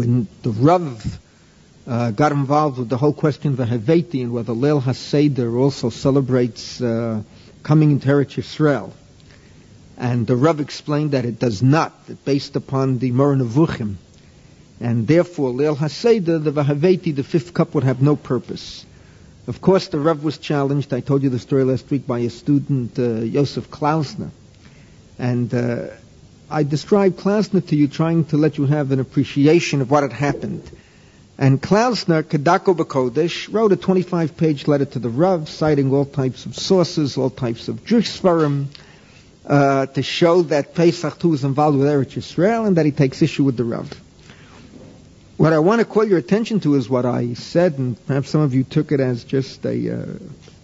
when the Rav uh, got involved with the whole question of the Haveti and whether Leil HaSeder also celebrates uh, coming into Eretz Yisrael. And the Rav explained that it does not, that based upon the Moreh Nevuchim. And therefore, Leil HaSeder, the Vahaveti, the fifth cup, would have no purpose. Of course, the Rav was challenged. I told you the story last week by a student, uh, Josef Klausner. And uh, I described Klausner to you trying to let you have an appreciation of what had happened. And Klausner, Kedako Bakodesh, wrote a 25-page letter to the Rav, citing all types of sources, all types of Jewish Svarim, uh, to show that Pesach too is involved with Eretz Yisrael and that he takes issue with the Rav. What I want to call your attention to is what I said, and perhaps some of you took it as just a, uh,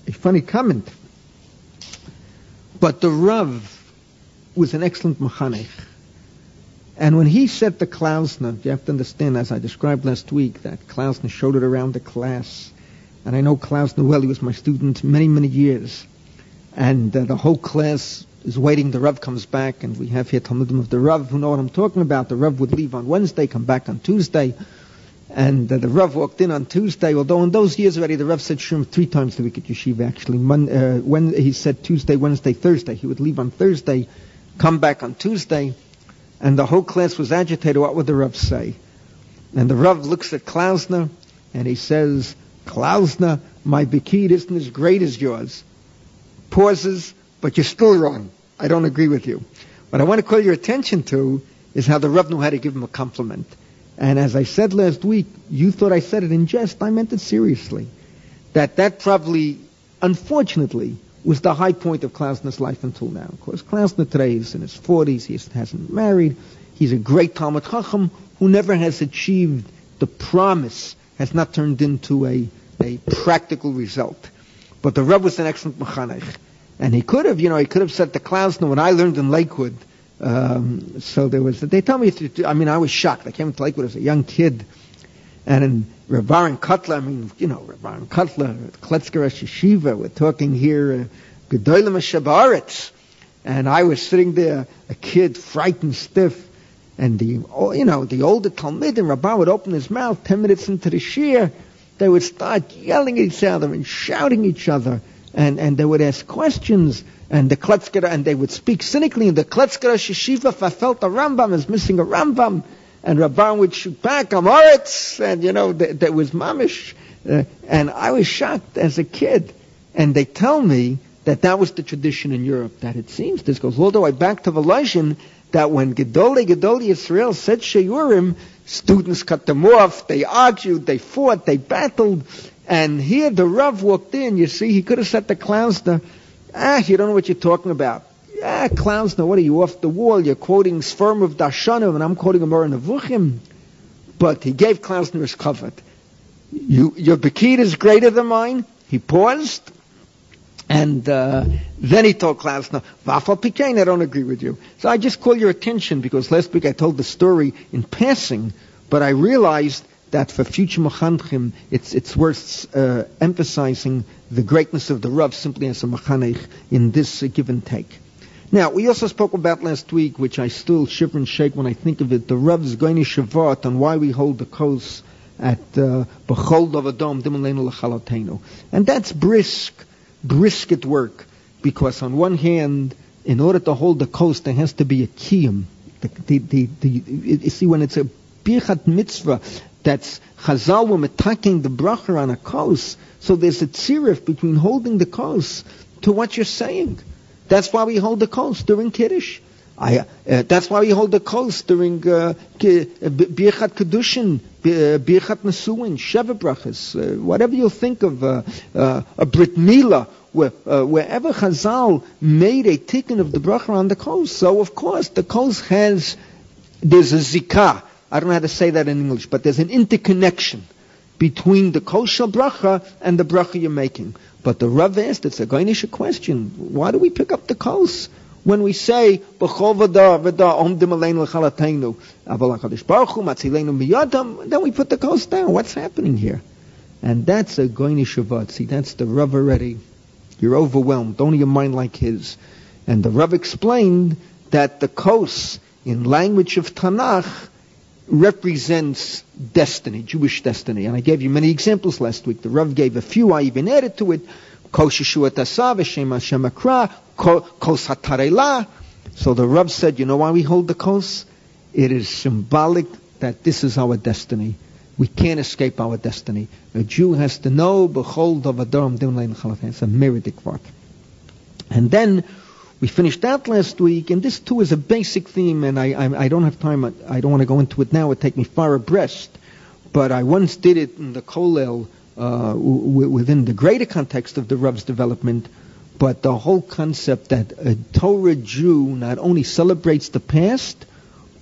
a funny comment. But the Rav was an excellent mechanech. And when he said to Klausner, you have to understand, as I described last week, that Klausner showed it around the class. And I know Klausner well. He was my student many, many years. And uh, the whole class is waiting. The Rav comes back, and we have here Talmudim of the Rav who know what I'm talking about. The Rav would leave on Wednesday, come back on Tuesday. And uh, the Rav walked in on Tuesday, although in those years already the Rav said Shem three times a week at Yeshiva, actually. Mon- uh, when he said Tuesday, Wednesday, Thursday. He would leave on Thursday, come back on Tuesday and the whole class was agitated. What would the Rav say? And the Rav looks at Klausner and he says, Klausner, my Bekid isn't as great as yours. Pauses, but you're still wrong. I don't agree with you. What I want to call your attention to is how the Rav knew how to give him a compliment. And as I said last week, you thought I said it in jest. I meant it seriously. That that probably, unfortunately, was the high point of Klausner's life until now. Of course, Klausner today is in his 40s. He hasn't married. He's a great Talmud Chacham who never has achieved the promise, has not turned into a, a practical result. But the Rebbe was an excellent mechanech. And he could have, you know, he could have said to Klausner, when I learned in Lakewood, um, so there was, they tell me, I mean, I was shocked. I came to Lakewood as a young kid, and in Rav Kotler, I mean, you know, Rav Kotler, Kletzker Yeshiva, we're talking here, uh, Gedolim. And I was sitting there, a kid, frightened stiff, and the, oh, you know, the older Talmud and Rabbah would open his mouth ten minutes into the shir, they would start yelling at each other and shouting at each other, and, and they would ask questions, and the Kletzker, and they would speak cynically, and the Kletzker Yeshiva felt the Rambam is missing a Rambam, and Rabban would shoot back, Amoritz, and you know, that, that was mamish. Uh, and I was shocked as a kid. And they tell me that that was the tradition in Europe, that it seems, this goes all the way back to the Volozhin, that when Gedolei Gedolei Israel said Sheyurim, students cut them off, they argued, they fought, they battled, and here the Rav walked in, you see, he could have said to Klausner, ah, you don't know what you're talking about. Ah, Klausner, what are you off the wall? You're quoting Sperm of Dashanim, and I'm quoting a Nevuchim. But he gave Klausner his covet. You, your Bekid is greater than mine. He paused, and uh, then he told Klausner, Wafel Pikain, I don't agree with you. So I just call your attention because last week I told the story in passing, but I realized that for future Mechanchim, it's, it's worth uh, emphasizing the greatness of the Rav simply as a Mechanech in this uh, give and take. Now, we also spoke about last week, which I still shiver and shake when I think of it, the Rav's Goini Shavat on why we hold the coast at uh, Bechol Davadom Dimaleinu Lachalotenu. And that's brisk, brisket work, because on one hand, in order to hold the coast, there has to be a kiyum. The, the, the, you see, when it's a birchat mitzvah, that's Chazal were attacking the bracha on a coast, so there's a tzirif between holding the coast to what you're saying. That's why we hold the coast during Kiddush. I, uh, that's why we hold the coast during uh, uh Birchat Kedushin, uh, Birchat Nesuin, Sheva Brachas, uh, whatever you think of, uh, uh, a Brit Mila, where, wherever Chazal made a tikkun of the bracha on the coast. So, of course, the coast has, there's a zikah. I don't know how to say that in English, but there's an interconnection between the kosher bracha and the bracha you're making. But the Rav asked, it's a Goinish question. Why do we pick up the kos? When we say, then we put the kos down. What's happening here? And that's a Shavat. See, that's the Rav already. You're overwhelmed. Don't your mind like his. And the Rav explained that the kos in language of Tanakh represents destiny, Jewish destiny. And I gave you many examples last week. The Rav gave a few. I even added to it. So the Rav said, you know why we hold the Kos? It is symbolic that this is our destiny. We can't escape our destiny. A Jew has to know, behold, of Adoram It's a meridic. And then we finished that last week, and this too is a basic theme, and I, I, I don't have time, I don't want to go into it now, it would take me far abreast, but I once did it in the Kollel uh, w- within the greater context of the Rav's development, but the whole concept that a Torah Jew not only celebrates the past,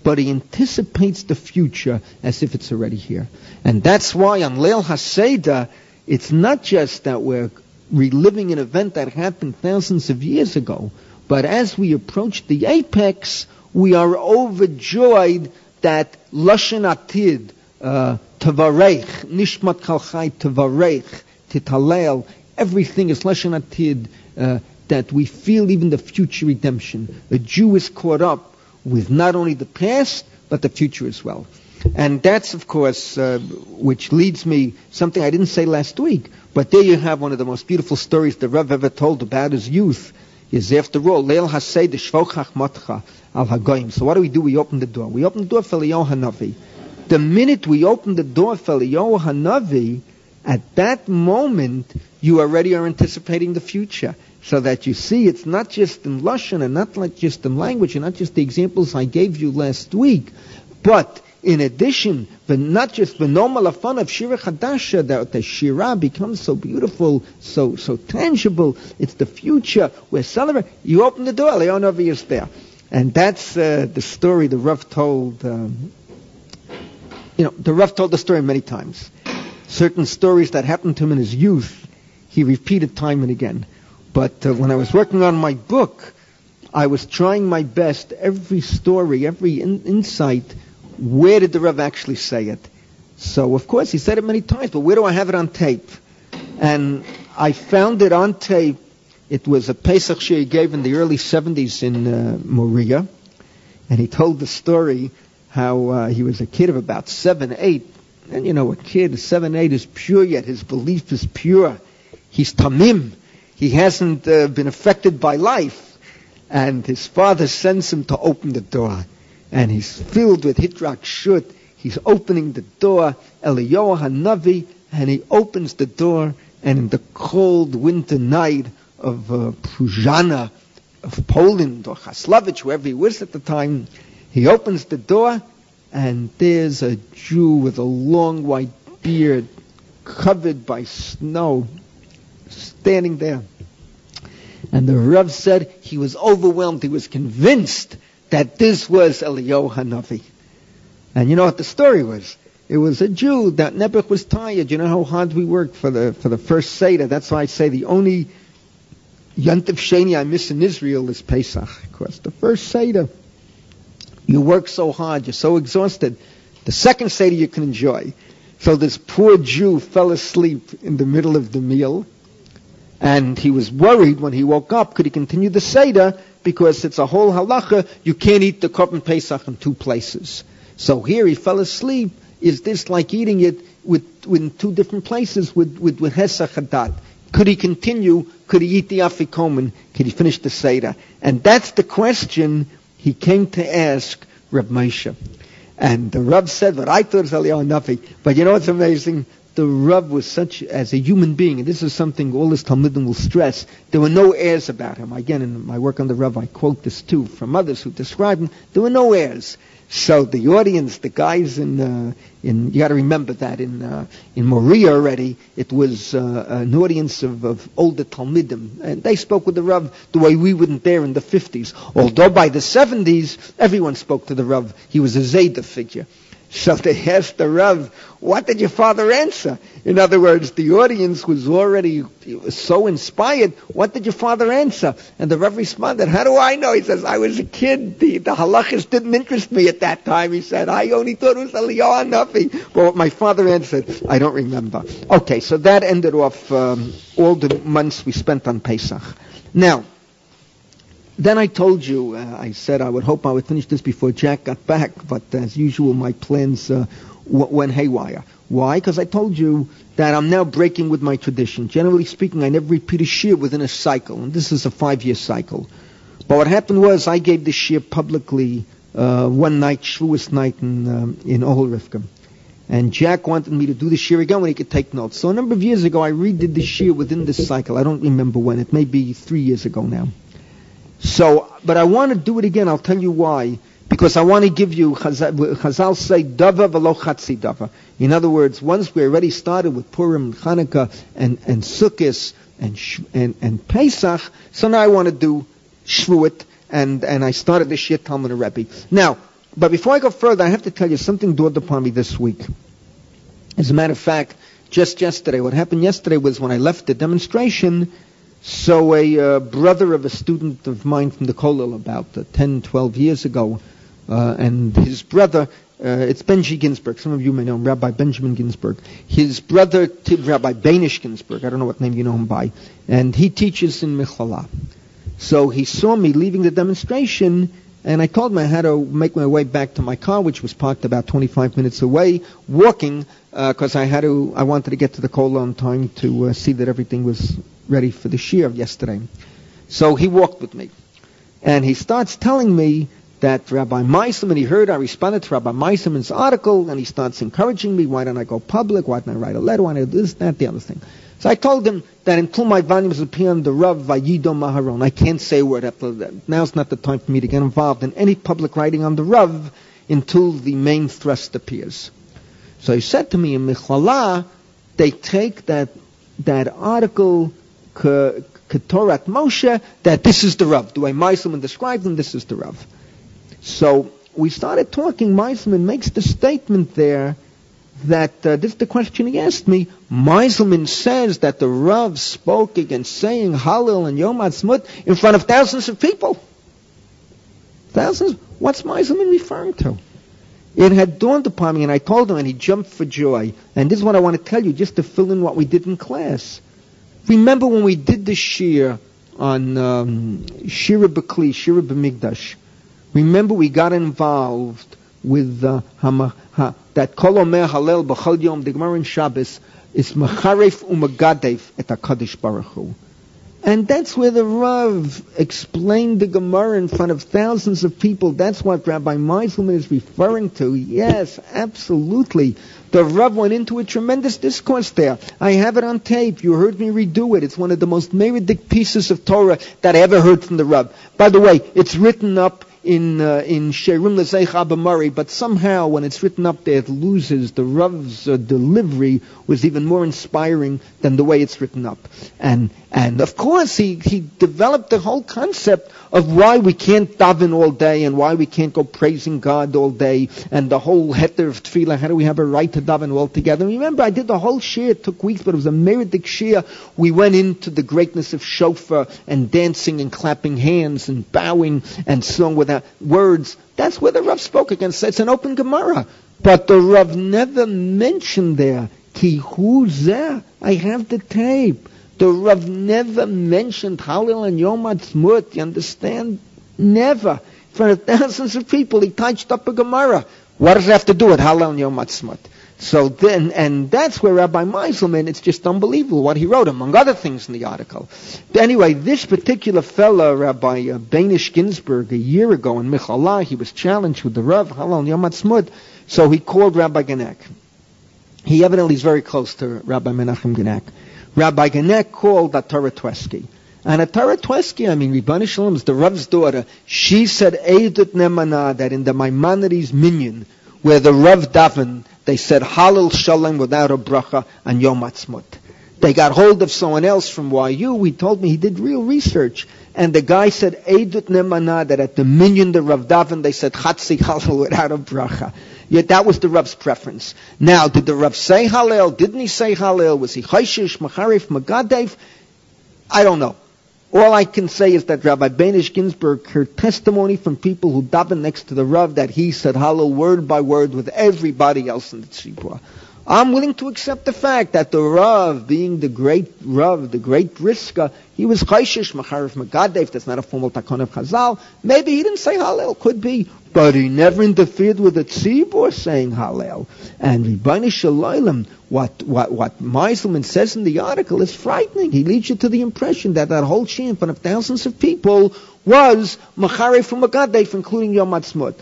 but he anticipates the future as if it's already here. And that's why on Leil HaSeder, it's not just that we're reliving an event that happened thousands of years ago, but as we approach the apex, we are overjoyed that Lashon Atid, uh, Tavarech, Nishmat Kalchai Tavarech, Titalel, everything is Lashon Atid, uh, that we feel even the future redemption. A Jew is caught up with not only the past, but the future as well. And that's, of course, uh, which leads me, something I didn't say last week, but there you have one of the most beautiful stories the Rev ever told about his youth is after all, Leil Hasei the Shvochach Matcha al Hagoyim. So what do we do? We open the door. We open the door for Eliyahu Hanavi. The minute we open the door for Eliyahu Hanavi, at that moment, you already are anticipating the future. So that you see, it's not just in Lashon and not like just in language and not just the examples I gave you last week, but in addition, the, not just the normal fun of Shira Chadasha, that the Shira becomes so beautiful, so so tangible. It's the future. We're celebrating. You open the door, Leonovi is there. And that's uh, the story the Rav told. Um, you know, the Rav told the story many times. Certain stories that happened to him in his youth, he repeated time and again. But uh, when I was working on my book, I was trying my best, every story, every in- insight, where did the Rav actually say it? So, of course, he said it many times, but where do I have it on tape? And I found it on tape. It was a Pesach shir he gave in the early 70s in uh, Moriah. And he told the story how uh, he was a kid of about 7, 8. And you know, a kid, 7, 8 is pure, yet his belief is pure. He's tamim. He hasn't uh, been affected by life. And his father sends him to open the door and he's filled with hitrak shut. He's opening the door, Eliyahu Hanavi, and he opens the door, and in the cold winter night of uh, Pruzhana, of Poland, or Chaslovich, wherever he was at the time, he opens the door, and there's a Jew with a long white beard, covered by snow, standing there. And the Rav said he was overwhelmed. He was convinced that this was Eliyahu Hanavi. And you know what the story was? It was a Jew that Nebuch was tired. You know how hard we worked for the for the first Seder. That's why I say the only Yantiv Sheni I miss in Israel is Pesach. Of course, the first Seder, you work so hard, you're so exhausted. The second Seder you can enjoy. So this poor Jew fell asleep in the middle of the meal, and he was worried when he woke up. Could he continue the Seder? Because it's a whole halacha, you can't eat the korban pesach in two places. So here he fell asleep. Is this like eating it with, with two different places with, with, with Hesach Could he continue? Could he eat the afikomen? Could he finish the Seder? And that's the question he came to ask Reb Moshe. And the Rab said what I thought was Eliyahu Nafi. But you know what's amazing? The Rav was such, as a human being, and this is something all his Talmudim will stress, there were no airs about him. Again, in my work on the Rav, I quote this too from others who describe him. There were no airs. So the audience, the guys in, uh, in you got to remember that in uh, in Moriah already, it was uh, an audience of, of older Talmidim, and they spoke with the Rav the way we wouldn't dare in the 50s. Although by the 70s, everyone spoke to the Rav. He was a Zayda figure. So they asked the Rav, what did your father answer? In other words, the audience was already so inspired. What did your father answer? And the Rav responded, how do I know? He says, I was a kid. The, the halachas didn't interest me at that time. He said, I only thought it was Eliyahu Nafi. But what my father answered, I don't remember. Okay, so that ended off um, all the months we spent on Pesach. Now, then I told you, uh, I said I would hope I would finish this before Jack got back, but as usual, my plans uh, w- went haywire. Why? Because I told you that I'm now breaking with my tradition. Generally speaking, I never repeat a shir within a cycle, and this is a five-year cycle. But what happened was I gave the shir publicly uh, one night, Shavuos night in um, in Ohel Rivka. And Jack wanted me to do the shir again when he could take notes. So a number of years ago, I redid the shir within this cycle. I don't remember when. It may be three years ago now. So, but I want to do it again. I'll tell you why. Because I want to give you, Chazal say, dava velo chatzi dava. In other words, once we already started with Purim, Hanukkah, and, and Sukkot, and, and, and Pesach, so now I want to do Shvuot, and, and I started this year Talmud and Rebbe. Now, but before I go further, I have to tell you something dawned upon me this week. As a matter of fact, just yesterday, what happened yesterday was when I left the demonstration, so a uh, brother of a student of mine from the Kollel about uh, 10, 12 years ago, uh, and his brother, uh, it's Benji Ginsburg. Some of you may know him, Rabbi Benjamin Ginsburg. His brother, Rabbi Banish Ginsburg. I don't know what name you know him by. And he teaches in Michlala. So he saw me leaving the demonstration, and I told him I had to make my way back to my car, which was parked about 25 minutes away, walking, because uh, I had to, I wanted to get to the Kollel on time to uh, see that everything was ready for the of yesterday. So he walked with me. And he starts telling me that Rabbi Meiselman, he heard I responded to Rabbi Meiselman's article, and he starts encouraging me, why don't I go public, why don't I write a letter, why don't I do this, that, the other thing. So I told him that until my volumes appear on the Rav Vayido Maharon, I can't say a word after that. Now's not the time for me to get involved in any public writing on the Rav until the main thrust appears. So he said to me in Michlala, they take that, that article, Ketorat Moshe, that this is the Rav. Do I Meiselman describe them? This is the Rav. So we started talking. Meiselman makes the statement there that uh, this is the question he asked me. Meiselman says that the Rav spoke against saying Hallel and Yom Ha'atzmaut in front of thousands of people. Thousands? What's Meiselman referring to? It had dawned upon me, and I told him, and he jumped for joy. And this is what I want to tell you, just to fill in what we did in class. Remember when we did the shir on um, Shira Bakli, Shira B'migdash? Remember, we got involved with uh, ha, that Kol Omer Halel B'chol Yom, the in Shabbos, is Macharef Umagadev et HaKadosh Baruch Hu. And that's where the Rav explained the Gemara in front of thousands of people. That's what Rabbi Meiselman is referring to. Yes, absolutely. The Rav went into a tremendous discourse there. I have it on tape. You heard me redo it. It's one of the most meridic pieces of Torah that I ever heard from the Rav. By the way, it's written up in uh, in Shiurim L'Zecher Abba Mari, but somehow when it's written up there, it loses. The Rav's uh, delivery was even more inspiring than the way it's written up. And and of course, he, he developed the whole concept of why we can't daven all day and why we can't go praising God all day and the whole heter of tefillah. How do we have a right to daven all together? remember, I did the whole shir. It took weeks, but it was a meridic shir. We went into the greatness of shofar and dancing and clapping hands and bowing and song without words. That's where the Rav spoke against. It's an open Gemara. But the Rav never mentioned there, ki I have the tape. The Rav never mentioned Hallel and Yom Ha'atzmaut. You understand? Never. In front of thousands of people, he touched up a Gemara. What does it have to do with Hallel and Yom Ha'atzmaut? So then, and that's where Rabbi Meiselman, it's just unbelievable what he wrote, among other things in the article. Anyway, this particular fellow, Rabbi uh, Banish Ginsburg, a year ago in Michlala, he was challenged with the Rav, and Yom Ha'atzmaut, so he called Rabbi Genack. He evidently is very close to Rabbi Menachem Genack. Rabbi Genack called Atarah Twersky. And Atarah Twersky, I mean, Ribbani Shalom is the Rav's daughter. She said, Eidut Nemana, that in the Maimonides minyan, where the Rav daven, they said Halal Shalom without a bracha and Yom Ha'atzmaut. They got hold of someone else from YU. He told me he did real research. And the guy said, Eidut Nemana, that at the minyan, the Rav daven, they said Chatzi Halal without a bracha. Yet that was the Rav's preference. Now, did the Rav say Hallel? Didn't he say Hallel? Was he Chayshish, Macharif, Magadev? I don't know. All I can say is that Rabbi Banish Ginsburg heard testimony from people who davened next to the Rav that he said Hallel word by word with everybody else in the Tzibur. I'm willing to accept the fact that the Rav, being the great Rav, the great Briska, he was Chayshish, Macharif Megadev, that's not a formal takon of Chazal. Maybe he didn't say Hallel, could be. But he never interfered with the Tzibor saying Hallel. And Ribbani Shalom, what, what, what Meiselman says in the article is frightening. He leads you to the impression that that whole shir in front of thousands of people was Macharif Megadev, including Yom Ha'atzmaut.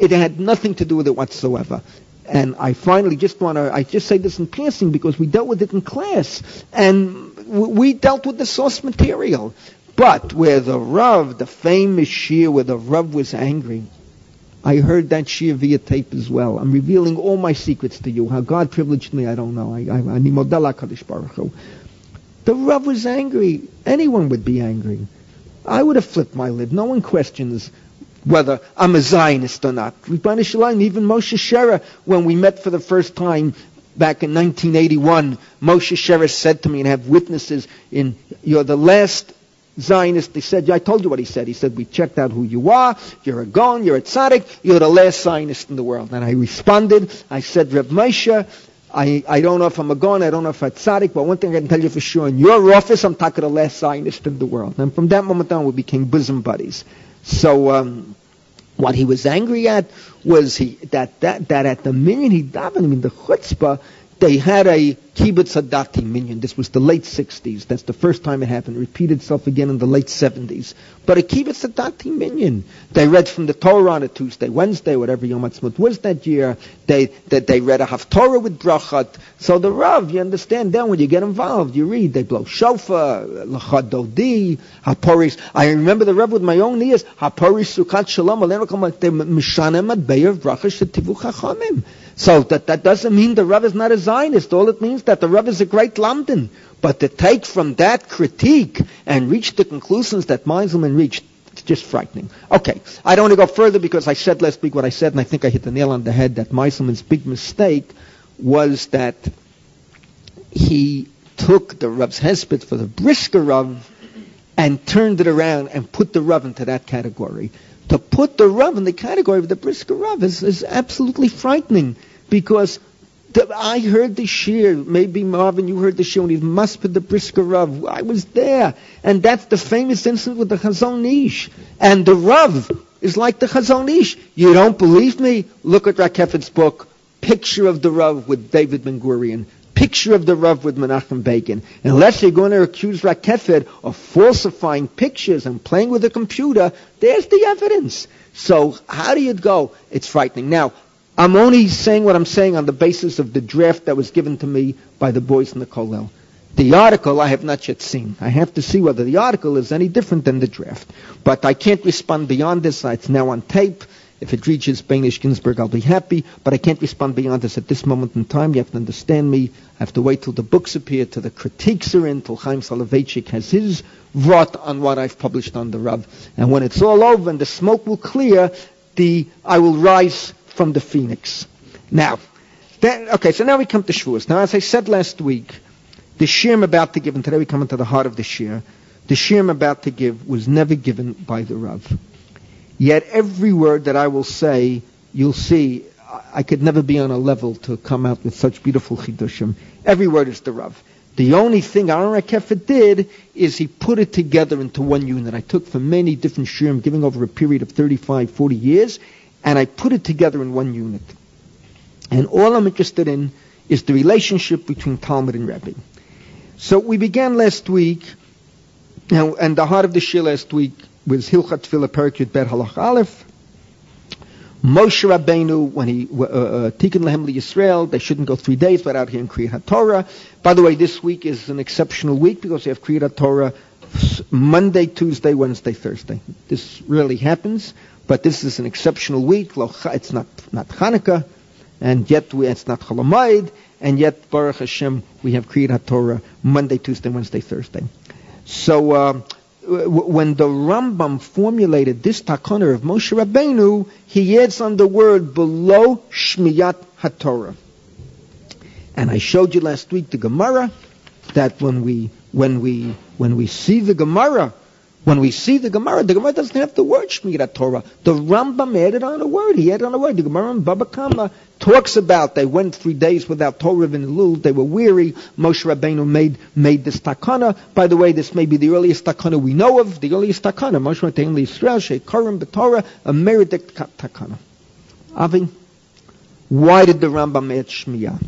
It had nothing to do with it whatsoever. And I finally just want to, I just say this in passing because we dealt with it in class. And we dealt with the source material. But where the Rav, the famous Shir, where the Rav was angry, I heard that Shir via tape as well. I'm revealing all my secrets to you. How God privileged me, I don't know. I, I, I The Rav was angry. Anyone would be angry. I would have flipped my lid. No one questions whether I'm a Zionist or not. Ribbana Shalim, even Moshe Sherer, when we met for the first time back in 1981, Moshe Sherer said to me, and I have witnesses in, you're the last Zionist. He said, I told you what he said. He said, we checked out who you are. You're a Gon, you're a tzaddik, you're the last Zionist in the world. And I responded, I said, Reb Moshe, I, I don't know if I'm a Gon, I don't know if I'm a tzaddik, but one thing I can tell you for sure, in your office, I'm talking the last Zionist in the world. And from that moment on, we became bosom buddies. So, um, what he was angry at was he that that, that at the minyan he davened, I mean the chutzpah, they had a kibbutz adati minyan. This was the late 60s. That's the first time it happened. It repeated itself again in the late 70s. But a kibbutz adati minyan. They read from the Torah on a Tuesday, Wednesday, whatever Yom Ha'atzmaut was that year. They, they, they read a Haftorah with brachat. So the Rav, you understand, then when you get involved, you read, they blow shofar, lachad dodi, haporis. I remember the Rav with my own ears, haporis sukat shalom, they mishanem shetivu chachamim. So that, that doesn't mean the Rav is not a Zionist. All it means that the Rav is a great London. But to take from that critique and reach the conclusions that Meiselman reached, it's just frightening. Okay, I don't want to go further because I said last week what I said, and I think I hit the nail on the head that Meiselman's big mistake was that he took the Rav's Hesped for the Brisker Rav and turned it around and put the Rav into that category to put the Rav in the category of the Brisker Rav is, is absolutely frightening because I heard the shir. Maybe Marvin, you heard the shir when he must be the Brisker Rav. I was there, and that's the famous incident with the Chazon Ish. And the Rav is like the Chazon Ish. You don't believe me? Look at Rakeffet's book, Picture of the Rav with David Ben Gurion picture of the Rav with Menachem Begin. Unless you're going to accuse Rakeffet of falsifying pictures and playing with a computer, there's the evidence. So how do you go? It's frightening. Now, I'm only saying what I'm saying on the basis of the draft that was given to me by the boys in the Kollel. The article I have not yet seen. I have to see whether the article is any different than the draft. But I can't respond beyond this. It's now on tape. If it reaches Benish Ginsburg, I'll be happy, but I can't respond beyond this at this moment in time. You have to understand me. I have to wait till the books appear, till the critiques are in, till Chaim Soloveitchik has his vot on what I've published on the Rav. And when it's all over and the smoke will clear, the I will rise from the phoenix. Now, then, okay, so now we come to Shavuos. Now, as I said last week, the shir I'm about to give, and today we come into the heart of the shir, the shir I'm about to give was never given by the Rav. Yet every word that I will say, you'll see, I could never be on a level to come out with such beautiful chidushim. Every word is the Rav. The only thing Aaron Rakeffet did is he put it together into one unit. I took from many different shirim, giving over a period of 35, 40 years, and I put it together in one unit. And all I'm interested in is the relationship between Talmud and Rebbe. So we began last week, and the heart of the shir last week was Hilchat Tefillah Perikut Bet Halach Aleph. Moshe Rabbeinu, when he uh, uh, Tikkun Lehem Yisrael, they shouldn't go three days without hearing Kriyat Torah. By the way, this week is an exceptional week because we have Kriyat Torah Monday, Tuesday, Wednesday, Thursday. This really happens, but this is an exceptional week. It's not not Hanukkah, and yet we, it's not Cholamayid, and yet Baruch Hashem, we have Kriyat Torah Monday, Tuesday, Wednesday, Thursday. So. Uh, when the Rambam formulated this takana of Moshe Rabbeinu, he adds on the word below Shmiyat HaTorah. And I showed you last week the Gemara that when we when we when we see the Gemara When we see the Gemara, the Gemara doesn't have the word Shmirat Torah. The Rambam added on a word. He added on a word. The Gemara in Baba Kama talks about they went three days without Torah in Elul. They were weary. Moshe Rabbeinu made made this takana. By the way, this may be the earliest takana we know of. The earliest takana. Moshe Rabbeinu Israel Sheikarim B'Torah a Meridic takana. Avi, why did the Rambam add Shmiyah?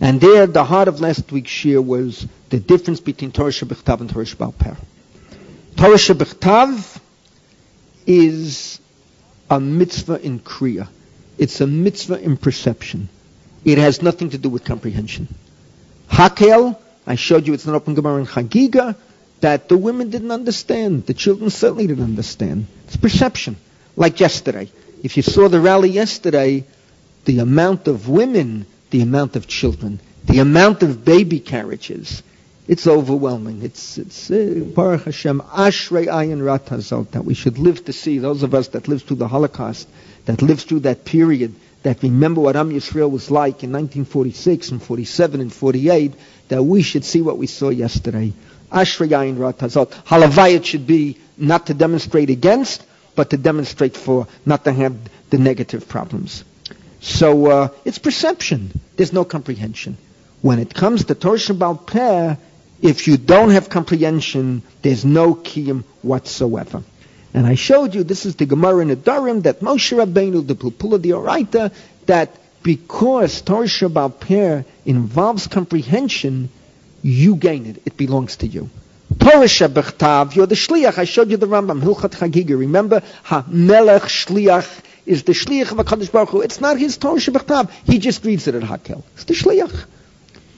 And there, the heart of last week's shir was the difference between Torah Shabbat and Torah Shabbat Torah Shabbat is a mitzvah in Kriya. It's a mitzvah in perception. It has nothing to do with comprehension. Hakel, I showed you it's not open Gemara in Chagiga, that the women didn't understand. The children certainly didn't understand. It's perception. Like yesterday. If you saw the rally yesterday, the amount of women, the amount of children, the amount of baby carriages, it's overwhelming. It's, it's uh, Baruch Hashem, Ashrei Ayin Ratazot, that we should live to see, those of us that lived through the Holocaust, that lived through that period, that remember what Am Yisrael was like in 1946 and 47 and 48, that we should see what we saw yesterday. Ashrei Ayin Ratazot. Halavayat should be not to demonstrate against, but to demonstrate for, not to have the negative problems. So uh, it's perception. There's no comprehension. When it comes to Torah Shabbat Peh, if you don't have comprehension, there's no kiyum whatsoever. And I showed you, this is the Gemara in Nedarim, that Moshe Rabbeinu, the Pulpula the Oraita, that because Torah Shabbat Peh involves comprehension, you gain it. It belongs to you. Torah Shabbat you're the Shliach. I showed you the Rambam, Hilchat Chagiga. Remember, Ha-Melech Shliach is the Shliach of HaKadosh Baruch Hu. It's not his Torah Shabbat He just reads it at Hakel. It's the Shliach.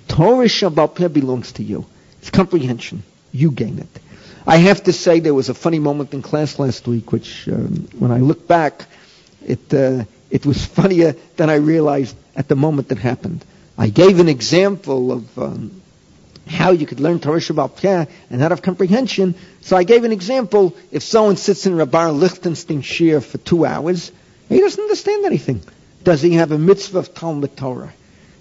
Torah Shabbat belongs to you. It's comprehension. You gain it. I have to say there was a funny moment in class last week, which um, when I look back, it uh, it was funnier than I realized at the moment it happened. I gave an example of um, how you could learn Torah Shabbat Peh and out of comprehension. So I gave an example. If someone sits in Rabbar Lichtenstein Shir for two hours, he doesn't understand anything. Does he have a mitzvah of Talmud Torah?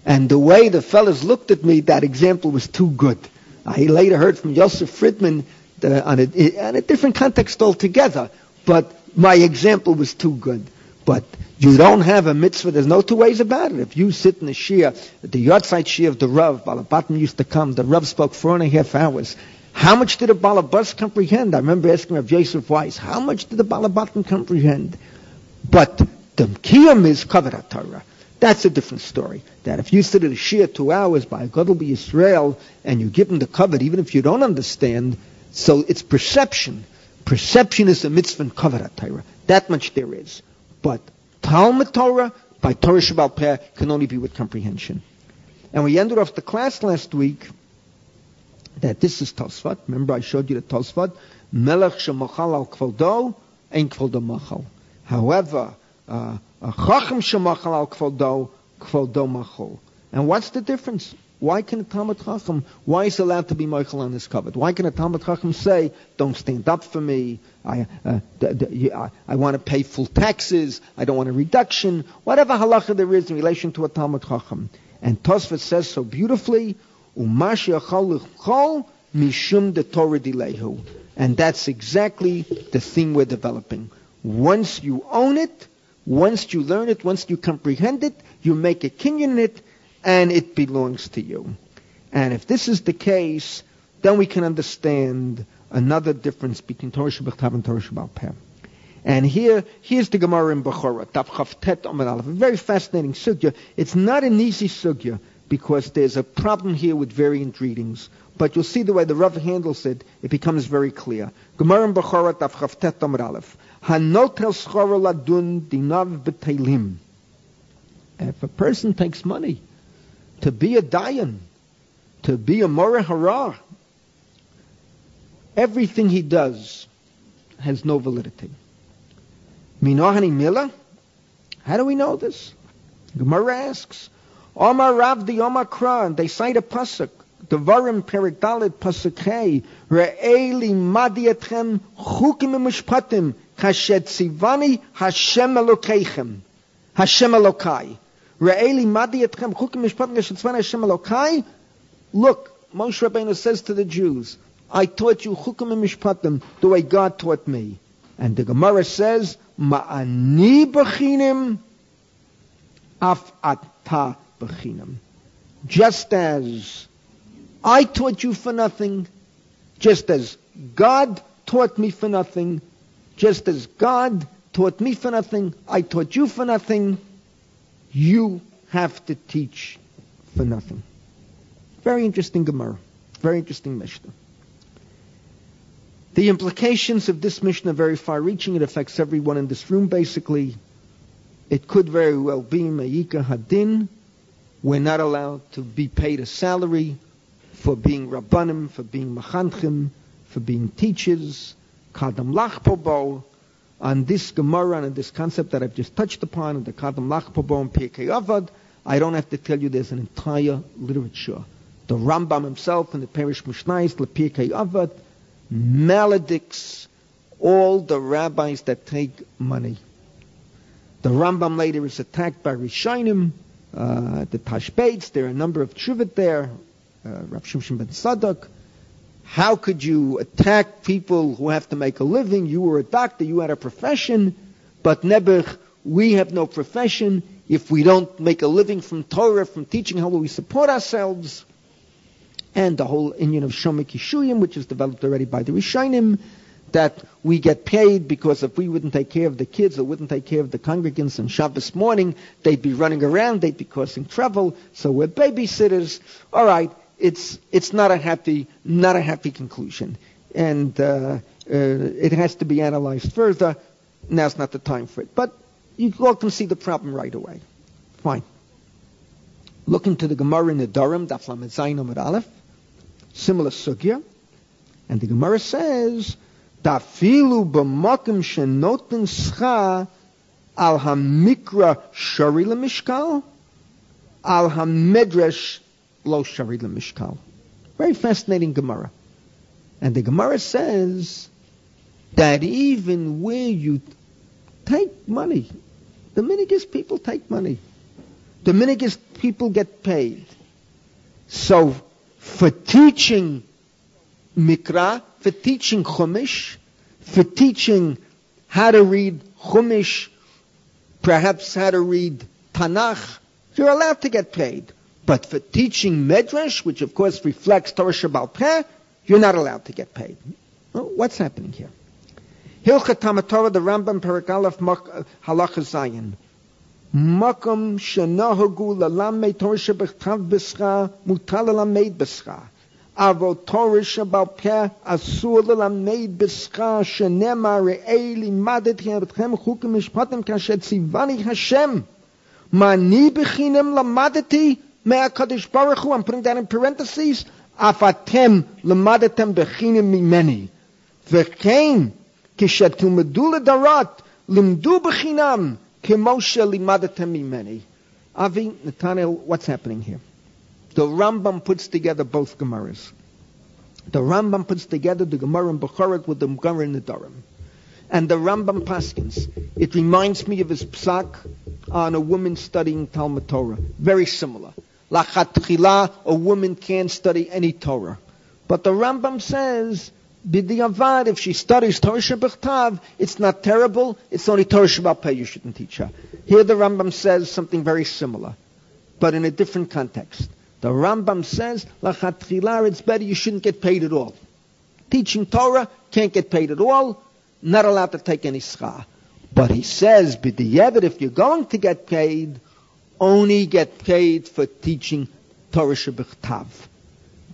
And the way the fellows looked at me, that example was too good. I later heard from Yosef Friedman uh, on, a, on a different context altogether, but my example was too good. But you don't have a mitzvah. There's no two ways about it. If you sit in the shia, the yahrzeit shia of the Rav, Balabatim used to come. The Rav spoke four and a half hours. How much did a Balabas comprehend? I remember asking Rav Yosef Weiss, how much did the Balabatim comprehend? But the kiyum is covered Torah. That's a different story. That if you sit at a shia two hours by a Gadol Israel and you give him the covet, even if you don't understand, so it's perception. Perception is a mitzvah in covet Torah. That much there is. But Talmud Torah, by Torah Shabbat Peh, can only be with comprehension. And we ended off the class last week that this is Tosfot. Remember I showed you the Tosfot. Melech shemachal al kvaldo, ein kvaldo machal. However, uh, And what's the difference? Why can a Talmud Chacham, why is allowed to be Michael on this covet? Why can a Talmud Chacham say, don't stand up for me, I, uh, d- d- I, I want to pay full taxes, I don't want a reduction, whatever halacha there is in relation to a Talmud Chacham. And Tosfot says so beautifully, mishum de Torah dilehu. And that's exactly the thing we're developing. Once you own it, once you learn it, once you comprehend it, you make a kinyan in it, and it belongs to you. And if this is the case, then we can understand another difference between Torah Shabbat and Torah Shabbat. And here, here's the Gemara in Bechorah, Tav Chavtet Amar Aleph. A very fascinating sugya. It's not an easy sugya because there's a problem here with variant readings. But you'll see the way the Rav handles it, it becomes very clear. Gemara in Bechorah, Tav Chavtet Amar Aleph. If a person takes money to be a dayan, to be a moreh everything he does has no validity. Minohani mila? How do we know this? Gemara asks, Omar Rav the Kran, they cite a pasuk. Devarim Perik Dalit Pasuk Hey, Re'eli Madi Etchem Chukim Mishpatim Kashet Tzivani Hashem Elokeichem. Hashem Elokai. Re'eli Madi Etchem Chukim Mishpatim Kashet Tzivani Hashem Elokai. Look, Moshe Rabbeinu says to the Jews, I taught you chukim and mishpatim the way God taught me. And the Gemara says, Ma'ani bechinim af ata bechinim. Just as I taught you for nothing, just as God taught me for nothing, just as God taught me for nothing, I taught you for nothing, you have to teach for nothing. Very interesting Gemara. Very interesting Mishnah. The implications of this Mishnah are very far reaching. It affects everyone in this room, basically. It could very well be Mayika Hadin. We're not allowed to be paid a salary for being Rabbanim, for being Machanchim, for being teachers. Kadam Lachpobo. On this Gemara and this concept that I've just touched upon, and the Kadam Lachpobo and Pirkei Avad, I don't have to tell you there's an entire literature. The Rambam himself in the Parish Mishnais, Lepirkei Avad, maledicts all the rabbis that take money. The Rambam later is attacked by Rishonim, uh, the Tashbetz. There are a number of Chuvit there, uh, Rav ben Sadak. How could you attack people who have to make a living? You were a doctor, you had a profession, but Nebuch, we have no profession. If we don't make a living from Torah, from teaching, how will we support ourselves? and the whole union of Shomek Yishuyim, which is developed already by the Rishonim, that we get paid because if we wouldn't take care of the kids or wouldn't take care of the congregants on Shabbos morning, they'd be running around, they'd be causing trouble, so we're babysitters. All right, it's, it's not a happy, not a happy conclusion. And uh, uh, it has to be analyzed further. Now's not the time for it. But you all can see the problem right away. Fine. Look into the Gemara in Nedarim, Daf Lamed Zayin Aleph similar sugya. And the Gemara says, Dafilu b'makim shenotin scha al hamikra shari mishkal, al hamedresh lo shari mishkal. Very fascinating Gemara. And the Gemara says that even where you take money, the Dominicus people take money. The Dominicus people get paid. So for teaching Mikra, for teaching Chumash, for teaching how to read Chumash, perhaps how to read Tanakh, you're allowed to get paid. But for teaching Medrash, which of course reflects Torah Shabbal Peh, you're not allowed to get paid. Well, what's happening here? Hilchot Tamatorah, the Rambam Perak Aleph Halacha Zion. Makom shenahogu lalamed Torah shebechtav b'scha, mutal lalamed b'scha. Avot Torah shebal peh, asur lalamed b'scha, shenema re'eli limadeti abetchem chukim mishpatim kashet zivani Hashem. Mani bechinam lamadeti, me'akadosh baruch Hu, I'm putting that in parentheses, afatem lemadetem bechinim mimeni. V'chein, kishetumadu darat limdu bechinam, kemoshe limadetem mimeni. Avi, Nathaniel, what's happening here? The Rambam puts together both Gemaras. The Rambam puts together the Gemara in Bukhara with the Gemara in Nedarim and the Rambam Paskins. It reminds me of his psak on a woman studying Talmud Torah. Very similar. Lachat a woman can't study any Torah. But the Rambam says B'diavad, if she studies Torah Shabbat it's not terrible. It's only Torah Shabbat you shouldn't teach her. Here the Rambam says something very similar, but in a different context. The Rambam says, Lachatchilar, it's better you shouldn't get paid at all. Teaching Torah, can't get paid at all, not allowed to take any schar. But he says, B'diavad, if you're going to get paid, only get paid for teaching Torah Shabbat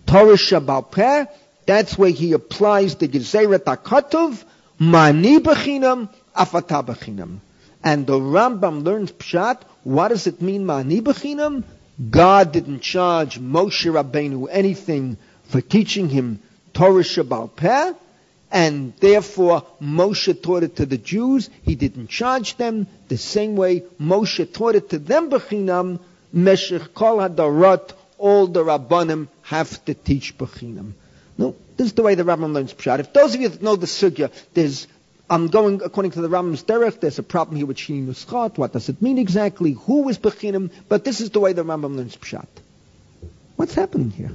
Torah Shabbat that's where he applies the Gezeret HaKatuv, Mani Bechinam, Afata Bechinam. And the Rambam learns Pshat, what does it mean, Mani Bechinam? God didn't charge Moshe Rabbeinu anything for teaching him Torah Shabbal Peh, and therefore Moshe taught it to the Jews. He didn't charge them the same way Moshe taught it to them Bechinam. Meshech Kol Hadarot, all the Rabbanim have to teach Bechinam. No, this is the way the Rambam learns Pshat. If those of you that know the Sugya, there's, I'm going according to the Rambam's derech, there's a problem here with Shini. What does it mean exactly? Who is Bechinim? But this is the way the Rambam learns Pshat. What's happening here?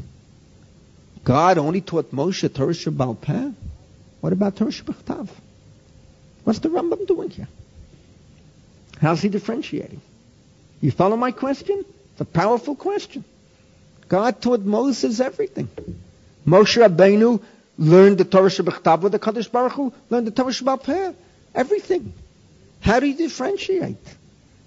God only taught Moshe Torah Shabbal Peh? What about Torah Shabbat What's the Rambam doing here? How's he differentiating? You follow my question? It's a powerful question. God taught Moses everything. Moshe Rabbeinu learned the Torah Shabbat with the Kaddish Baruch Hu, learned the Torah Peh. Everything. How do you differentiate?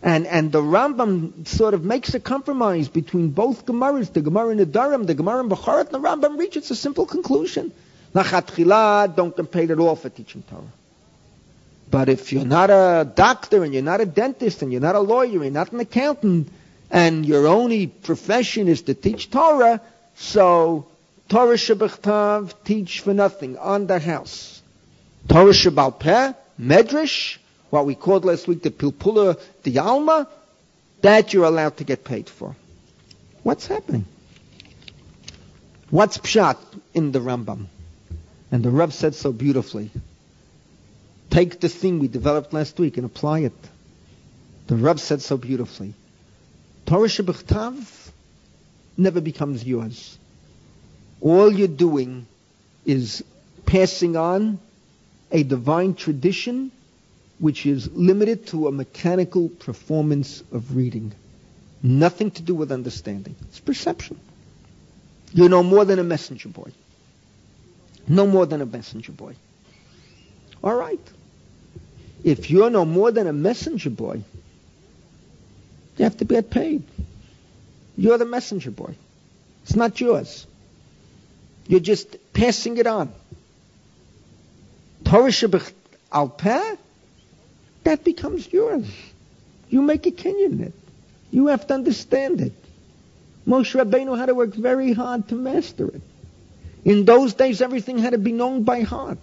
And, and the Rambam sort of makes a compromise between both Gemaras, the Gemara in Nedarim, the Gemara in Becharat, and the Rambam reaches a simple conclusion. Lachat don't paid at all for teaching Torah. But if you're not a doctor and you're not a dentist and you're not a lawyer, you're not an accountant, and your only profession is to teach Torah, so Torah Shabbat teach for nothing on the house. Torah Shabbat Medrash, what we called last week the Pilpula the Alma, that you're allowed to get paid for. What's happening? What's pshat in the Rambam? And the Rav said so beautifully. Take the thing we developed last week and apply it. The Rav said so beautifully. Torah Shabbat never becomes yours. All you're doing is passing on a divine tradition which is limited to a mechanical performance of reading. Nothing to do with understanding. It's perception. You're no more than a messenger boy. No more than a messenger boy. All right. If you're no more than a messenger boy, you have to get paid. You're the messenger boy. It's not yours. You're just passing it on. Torah al that becomes yours. You make a kinyan in it. You have to understand it. Moshe Rabbeinu had to work very hard to master it. In those days, everything had to be known by heart.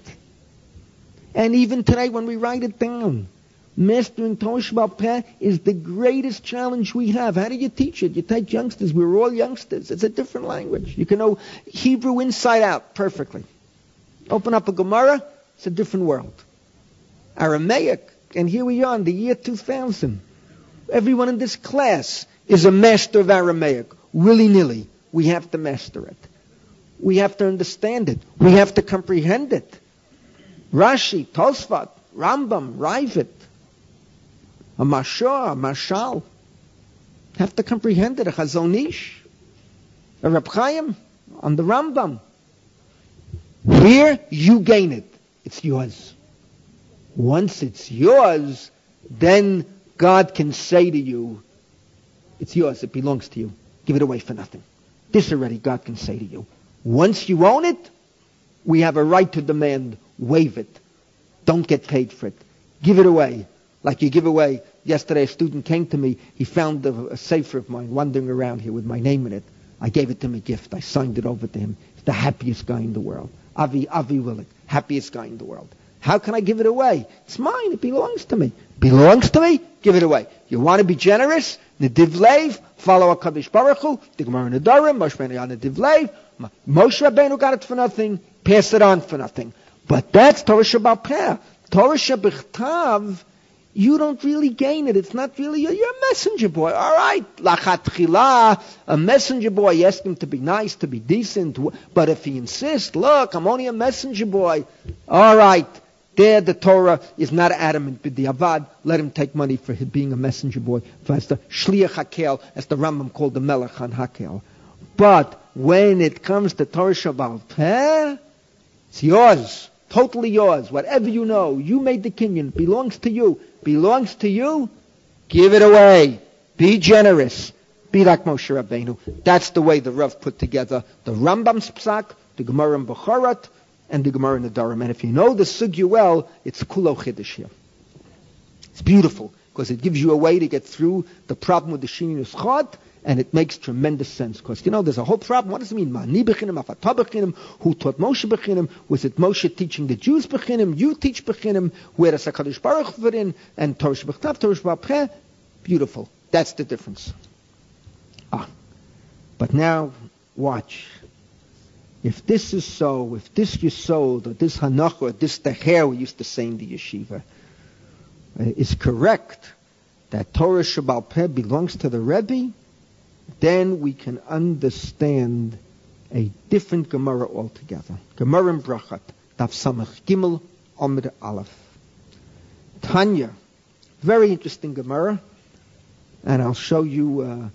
And even today, when we write it down, mastering Torah Peh is the greatest challenge we have. How do you teach it? You take youngsters. We're all youngsters. It's a different language. You can know Hebrew inside out perfectly. Open up a Gemara, it's a different world. Aramaic, and here we are in the year 2000. Everyone in this class is a master of Aramaic, willy-nilly. We have to master it. We have to understand it. We have to comprehend it. Rashi, Tosfot, Rambam, Ra'avad, a Mashah, a Mashal, have to comprehend it, a Chazon Ish, a Reb Chaim, on the Rambam. Here, you gain it. It's yours. Once it's yours, then God can say to you, it's yours, it belongs to you. Give it away for nothing. This already God can say to you. Once you own it, we have a right to demand waive it. Don't get paid for it. Give it away. Like you give away. Yesterday a student came to me. He found a, a safer of mine wandering around here with my name in it. I gave it to him a gift. I signed it over to him. He's the happiest guy in the world. Avi, Avi Willick. Happiest guy in the world. How can I give it away? It's mine. It belongs to me. Belongs to me? Give it away. You want to be generous? Nediv Lev, follow a Kaddish Baruch Hu, the Gemara Nedarim, Moshe Rabbeinu Lev. Moshe Rabbeinu got it for nothing, pass it on for nothing. But that's Torah Shabbat Peh. Torah Shabbat you don't really gain it. It's not really, you're, you're a messenger boy. All right. Lachat a messenger boy, you ask him to be nice, to be decent. But if he insists, look, I'm only a messenger boy. All right. There the Torah is not adamant b'diavad. Let him take money for being a messenger boy. As the shliach hakel, as the Rambam called the melech on hakel. But when it comes to Torah Shabbat Peh, it's yours. Totally yours. Whatever you know, you made the kinyan. Belongs to you. Belongs to you. Give it away. Be generous. Be like Moshe Rabbeinu. That's the way the Rav put together the Rambam's psak, the Gemara in Bechorot, and the Gemara in Nedarim. And if you know the Sugya well, it's Kulo Chiddush here. It's beautiful because it gives you a way to get through the problem with the Shini Chod, and it makes tremendous sense because you know there's a whole problem. What does it mean? Mani bechinim, afata bechinim. Who taught Moshe bechinim? Was it Moshe teaching the Jews bechinim? You teach bechinim. Where does Hakadosh Baruch fit in? And Torah Shebechtav, Torah Shebapre. Beautiful. That's the difference. Ah, but now watch. If this is so, if this Yisod, or this Hanach, or this Teher, we used to say in the yeshiva, uh, is correct, that Torah Shabbal Peh belongs to the Rebbe, then we can understand a different Gemara altogether. Gemara in Brachat, Daf Samach Gimel Amid Aleph. Tanya, very interesting Gemara, and I'll show you uh,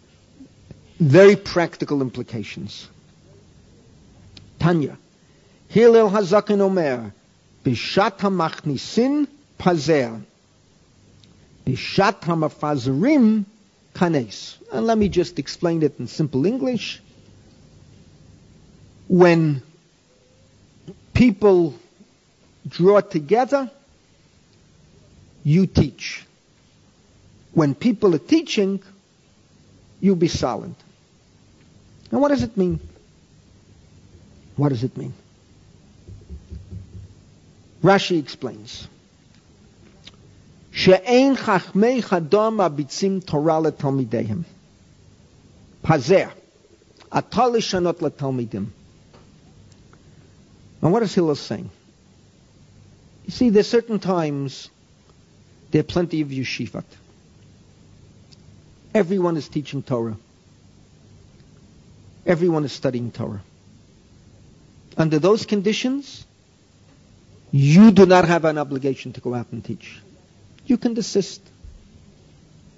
very practical implications. Hazakin Omer, Bishat HaMachnisin Pazer, Bishat HaMafazerim Kanes. And let me just explain it in simple English. When people draw together, you teach. When people are teaching, you be silent. And what does it mean? What does it mean? Rashi explains. She'ein chachmei chadom abitzim Torah letalmideihem. pazer Atol shanot letalmidim. And what is Hillel saying? You see, there's certain times there are plenty of yeshivat. Everyone is teaching Torah. Everyone is studying Torah. Under those conditions, you do not have an obligation to go out and teach. You can desist.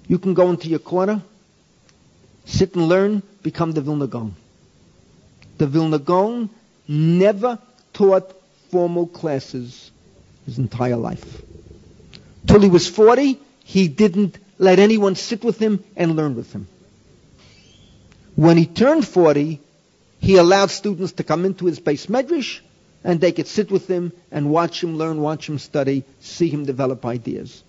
You can go into your corner, sit and learn, become the Vilna Gaon. The Vilna Gaon never taught formal classes his entire life. Till he was 40, he didn't let anyone sit with him and learn with him. When he turned 40, he allowed students to come into his beis medrash and they could sit with him and watch him learn, watch him study, see him develop ideas.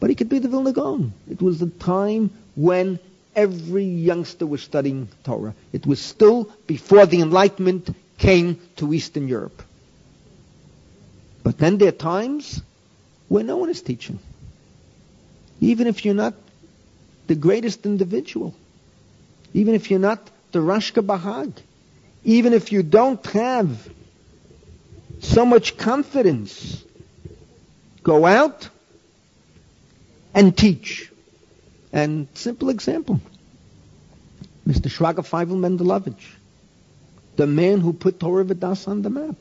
But he could be the Vilna Gaon. It was the time when every youngster was studying Torah. It was still before the Enlightenment came to Eastern Europe. But then there are times where no one is teaching. Even if you're not the greatest individual. Even if you're not the Rashka Bahag. Even if you don't have so much confidence. Go out and teach. And simple example. Mr. Shraga Feivel Mendlowitz, the man who put Torah Vodaas on the map.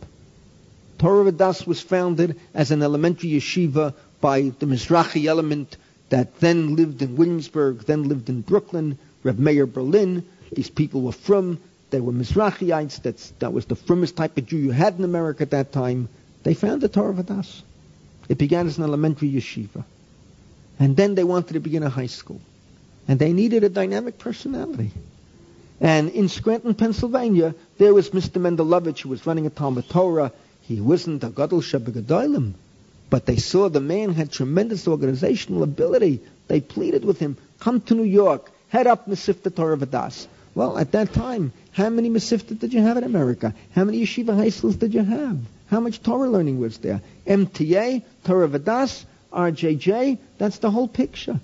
Torah Vodaas was founded as an elementary yeshiva by the Mizrahi element that then lived in Williamsburg, then lived in Brooklyn, Reb Meir Berlin. These people were from, they were Mizrahiites, that's, that was the firmest type of Jew you had in America at that time. They founded Torah Vodaas. It began as an elementary yeshiva. And then they wanted to begin a high school. And they needed a dynamic personality. And in Scranton, Pennsylvania, there was Mr. Mendlowitz who was running a Talmud Torah. He wasn't a Gadol Shebegadolim, but they saw the man had tremendous organizational ability. They pleaded with him, come to New York, head up Mesivta Torah Vodaas. Well, at that time, how many Mesivta did you have in America? How many yeshiva high schools did you have? How much Torah learning was there? MTA, Torah Vodaas, RJJ, that's the whole picture.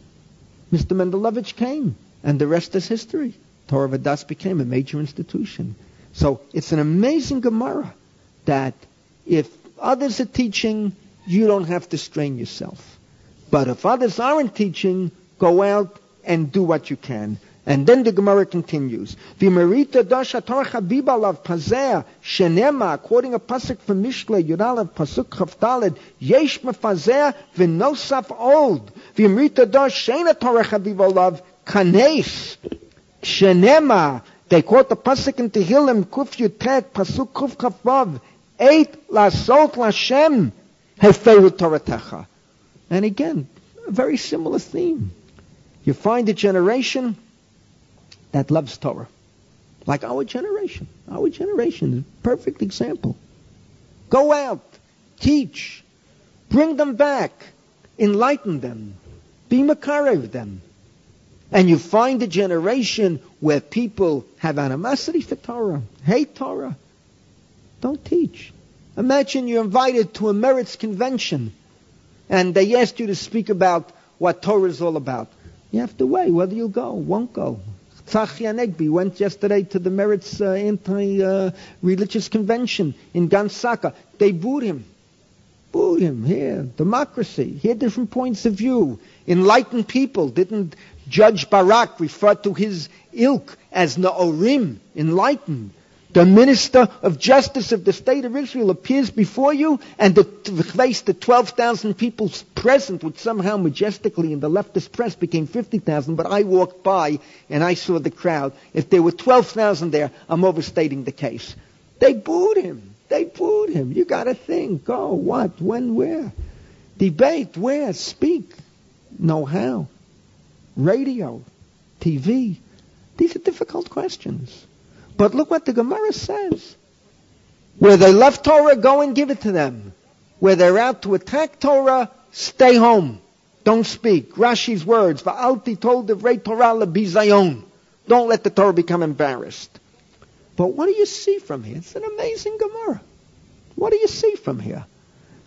Mr. Mendlowitz came, and the rest is history. Torah Vodaas became a major institution. So it's an amazing Gemara that if others are teaching, you don't have to strain yourself. But if others aren't teaching, go out and do what you can. And then the Gemara continues. V'merita dasha Torah chabibalav pazeh shenema, quoting a pasuk from Mishle, Yudalev, pasuk chavdalid, yesh mefazeh v'nosaf old. V'merita dash shena Torah chabibalav kanes shenema. They quote the pasuk in Tehillim, kuf yutet, pasuk kuf chavav, eight lasot lashem, heferu Toratecha. And again, a very similar theme. You find a generation that loves Torah. Like our generation. Our generation is a perfect example. Go out, teach, bring them back, enlighten them, be Makarev them. And you find a generation where people have animosity for Torah, hate Torah. Don't teach. Imagine you're invited to a Meretz convention and they asked you to speak about what Torah is all about. You have to weigh whether you'll go, won't go. Tzachi Hanegbi went yesterday to the Meretz uh, anti-religious uh, convention in Gan Sacher. They booed him. Booed him. Here, democracy. Here, different points of view. Enlightened people didn't judge Barak, refer to his ilk as Naorim, enlightened. The minister of justice of the state of Israel appears before you, and the face the 12,000 people present, which somehow majestically in the leftist press became 50,000, but I walked by and I saw the crowd. If there were 12,000 there, I'm overstating the case. They booed him. They booed him. You gotta think. Go. What? When? Where? Debate. Where? Speak. Know how. Radio. TV. These are difficult questions. But look what the Gemara says. Where they left Torah, go and give it to them. Where they're out to attack Torah, stay home. Don't speak. Rashi's words, Va'alti told the Rei Torah lebizayon. Don't let the Torah become embarrassed. But what do you see from here? It's an amazing Gemara. What do you see from here?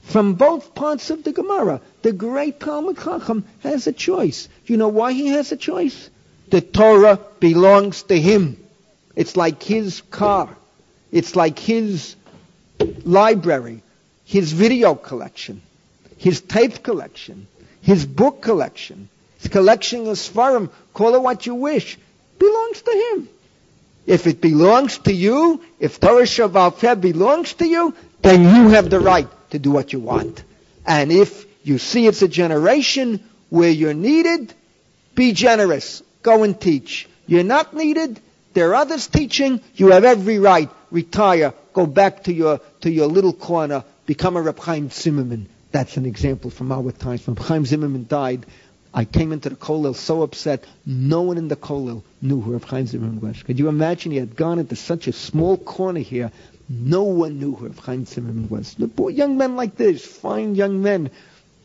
From both parts of the Gemara, the great Talmud Chacham has a choice. You know why he has a choice? The Torah belongs to him. It's like his car. It's like his library, his video collection, his tape collection, his book collection, his collection of Svarim, call it what you wish, belongs to him. If it belongs to you, if Torah Shabbat belongs to you, then you have the right to do what you want. And if you see it's a generation where you're needed, be generous. Go and teach. You're not needed, there are others teaching. You have every right. Retire. Go back to your to your little corner. Become a Reb Chaim Zimmerman. That's an example from our times. When Chaim Zimmerman died, I came into the kollel so upset. No one in the kollel knew who Reb Chaim Zimmerman was. Could you imagine? He had gone into such a small corner here. No one knew who Reb Chaim Zimmerman was. The boy, young men like this, fine young men,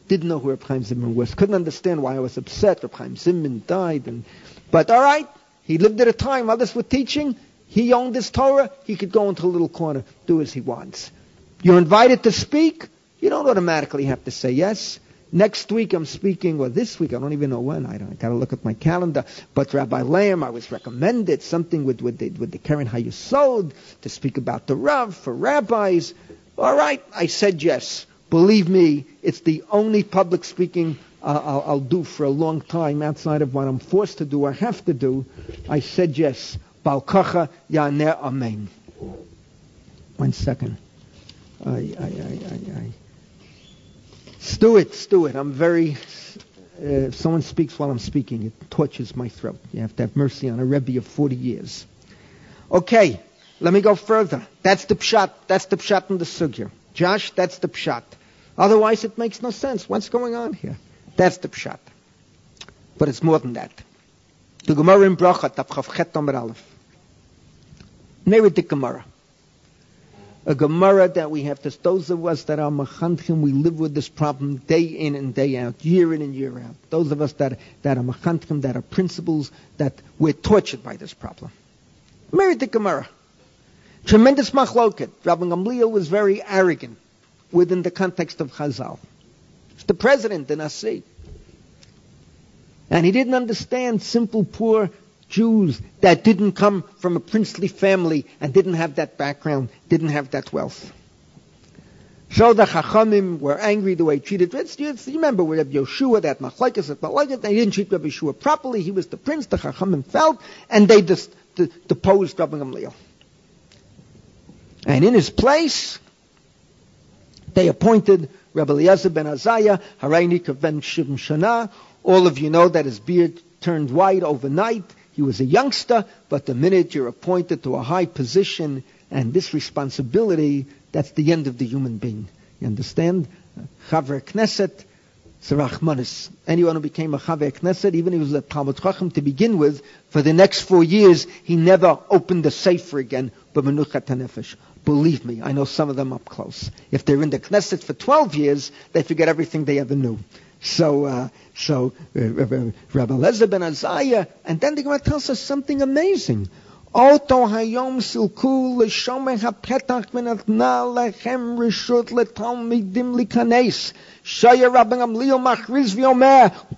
didn't know who Reb Chaim Zimmerman was. Couldn't understand why I was upset. Reb Chaim Zimmerman died, and but all right, he lived at a time others were teaching. He owned his Torah. He could go into a little corner, do as he wants. You're invited to speak. You don't automatically have to say yes. Next week I'm speaking, or this week, I don't even know when. I, don't, I got to look at my calendar. But Rabbi Lamb, I was recommended something with, with, the, with the Keren Hayesod to speak about the Rav for rabbis. All right, I said yes. Believe me, it's the only public speaking I'll, I'll, do for a long time outside of what I'm forced to do or have to do, I said yes. Balkacha Yaneh Amen. One second. I, I, I, I. Stuart, Stuart, I'm very. Uh, if someone speaks while I'm speaking, it tortures my throat. You have to have mercy on a Rebbe of 40 years. Okay, let me go further. That's the pshat. That's the pshat in the sugya. Josh, that's the pshat. Otherwise, it makes no sense. What's going on here? That's the pshat. But it's more than that. The Gemara in Bracha, Tafchav Chet Nomer Aleph. Maybe Gemara. A Gemara that we have to, those of us that are Mechanchim, we live with this problem day in and day out, year in and year out. Those of us that, that are Mechanchim, that are principles, that we're tortured by this problem. Married Gemara. Tremendous machloket. Rabbi Gamliel was very arrogant within the context of Chazal. It's the president, the Nasi. And he didn't understand simple, poor Jews that didn't come from a princely family and didn't have that background, didn't have that wealth. So the Chachamim were angry the way he treated it. You remember with Rabbi Yehoshua, that Machlaikas, that Machlaikas, they didn't treat Rabbi Yehoshua properly. He was the prince, the Chachamim felt, and they just deposed Rabbi Gamliel. And in his place, they appointed Rabbi Eliezer ben Azariah, Harainik ben Shivim Shana. All of you know that his beard turned white overnight. He was a youngster, but the minute you're appointed to a high position and this responsibility, that's the end of the human being. You understand? Chaver Knesset, Sarachmanis. Anyone who became a Chaver Knesset, even if he was a Talmud Chacham to begin with, for the next four years, he never opened the safer again, but Menuchat Nefesh. Believe me, I know some of them up close. If they're in the Knesset for 12 years, they forget everything they ever knew. So, uh, so uh, Rabbi Lezer ben Azariah, and then the Gemara tells us something amazing. Lechem rishut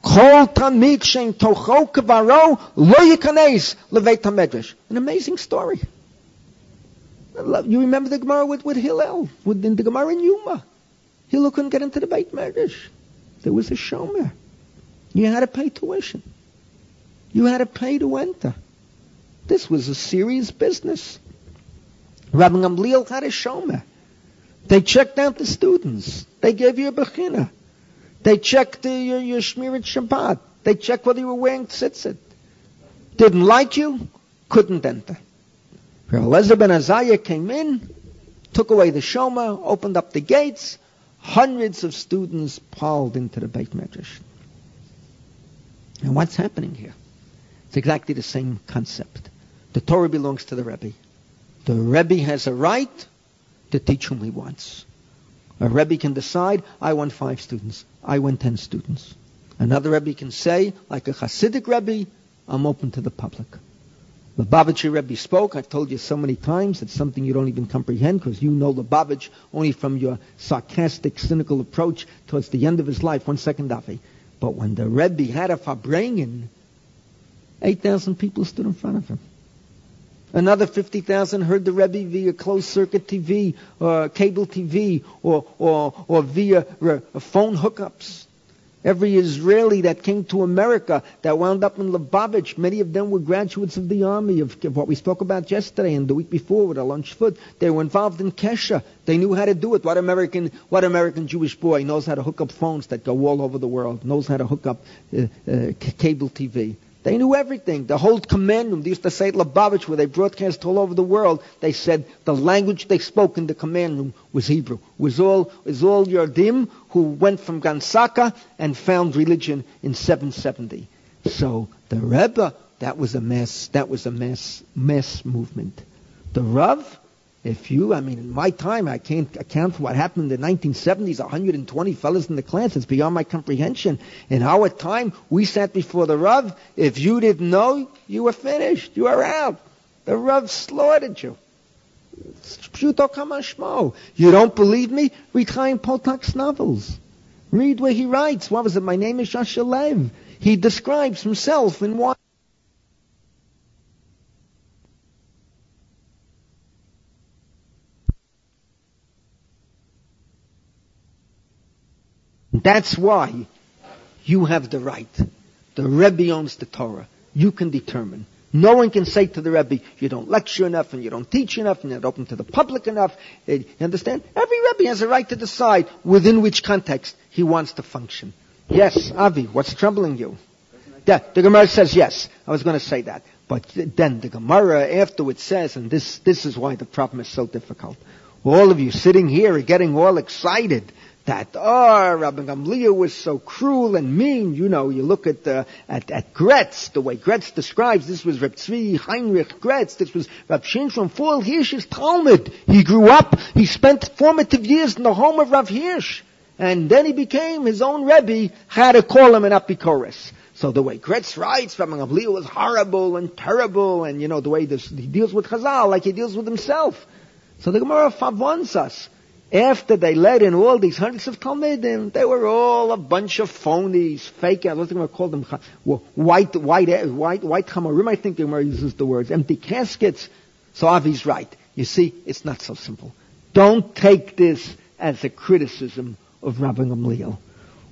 kol. An amazing story. You remember the Gemara with, with Hillel, with the, Gemara in Yoma. Hillel couldn't get into the Beit Medrash. There was a shomer. You had to pay tuition. You had to pay to enter. This was a serious business. Rabbi Gamliel had a shomer. They checked out the students. They gave you a bechina. They checked your, your Shmirat Shabbat. They checked whether you were wearing tzitzit. Didn't like you, couldn't enter. Eliezer ben Azariah came in, took away the shoma, opened up the gates. Hundreds of students piled into the Beit Medrash. And what's happening here? It's exactly the same concept. The Torah belongs to the Rebbe. The Rebbe has a right to teach whom he wants. A Rebbe can decide, I want five students. I want ten students. Another Rebbe can say, like a Hasidic Rebbe, I'm open to the public. The Lubavitcher Rebbe spoke. I've told you so many times. It's something you don't even comprehend because you know the Lubavitch only from your sarcastic, cynical approach towards the end of his life. One second, Avi. But when the Rebbe had a Farbrengen, 8,000 people stood in front of him. Another 50,000 heard the Rebbe via closed circuit TV or uh, cable TV or, or, or via uh, phone hookups. Every Israeli that came to America that wound up in Lubavitch, many of them were graduates of the army, of, what we spoke about yesterday and the week before with a lunch food. They were involved in Kesha. They knew how to do it. What American, what American Jewish boy knows how to hook up phones that go all over the world, knows how to hook up uh, uh, cable TV? They knew everything. The whole command room, they used to say at Lubavitch, where they broadcast all over the world, they said the language they spoke in the command room was Hebrew. Was all, was all Yardim who went from Gan Sacher and found religion in 770. So the Rebbe, that was a mess, that was a mess, mess movement. The Rav, if you, I mean, in my time, I can't account for what happened in the 1970s, 120 fellows in the class. It's beyond my comprehension. In our time, we sat before the Rav. If you didn't know, you were finished. You were out. The Rav slaughtered you. You don't believe me? Read Chaim Potok's novels. Read where he writes. What was it? My name is Asher Lev. He describes himself in one. That's why you have the right. The Rebbe owns the Torah. You can determine. No one can say to the Rebbe, you don't lecture enough and you don't teach enough and you're not open to the public enough. Eh, you understand? Every Rebbe has a right to decide within which context he wants to function. Yes, Avi, what's troubling you? The Gemara says yes. I was going to say that. But then the Gemara afterwards says, and this, this is why the problem is so difficult. All of you sitting here are getting all excited that, oh, Rabbi Gamliel was so cruel and mean. You know, you look at, uh, at, at Graetz, the way Graetz describes, this was Reb Tzvi Heinrich Graetz, this was Rab Shimshon Raphael Hirsch's Talmud. He grew up, he spent formative years in the home of Rav Hirsch. And then he became his own Rebbe, had to call him an Apikoros. So the way Graetz writes, Rabbi Gamliel was horrible and terrible, and you know, the way this, he deals with Chazal like he deals with himself. So the Gemara favons us after they let in all these hundreds of Talmudim, they were all a bunch of phonies, fake, I don't think I call them white, white, eh, white, white Chamarim, I think the Gemara uses the words, empty caskets. So Avi's right. You see, it's not so simple. Don't take this as a criticism of Rabbi Gamliel.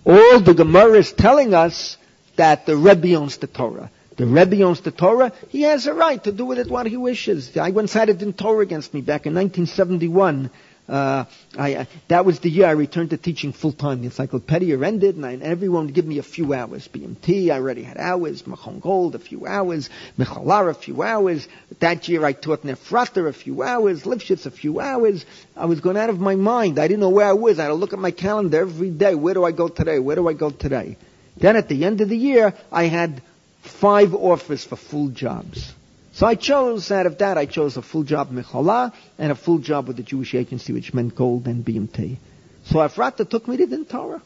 All the Gemara is telling us that the Rebbe owns the Torah. The Rebbe owns the Torah. He has a right to do with it what he wishes. I once had it in Torah against me back in 1971 uh, I, uh, that was the year I returned to teaching full time. The encyclopedia ended, and, I, and, everyone would give me a few hours. BMT, I already had hours. Machon Gold, a few hours. Michlala, a few hours. That year I taught Nefrater a few hours. Lifshitz, a few hours. I was going out of my mind. I didn't know where I was. I had to look at my calendar every day. Where do I go today? Where do I go today? Then at the end of the year, I had five offers for full jobs. So I chose, out of that, I chose a full job Michlala and a full job with the Jewish agency, which meant gold and BMT. So Efrata took me to the Torah.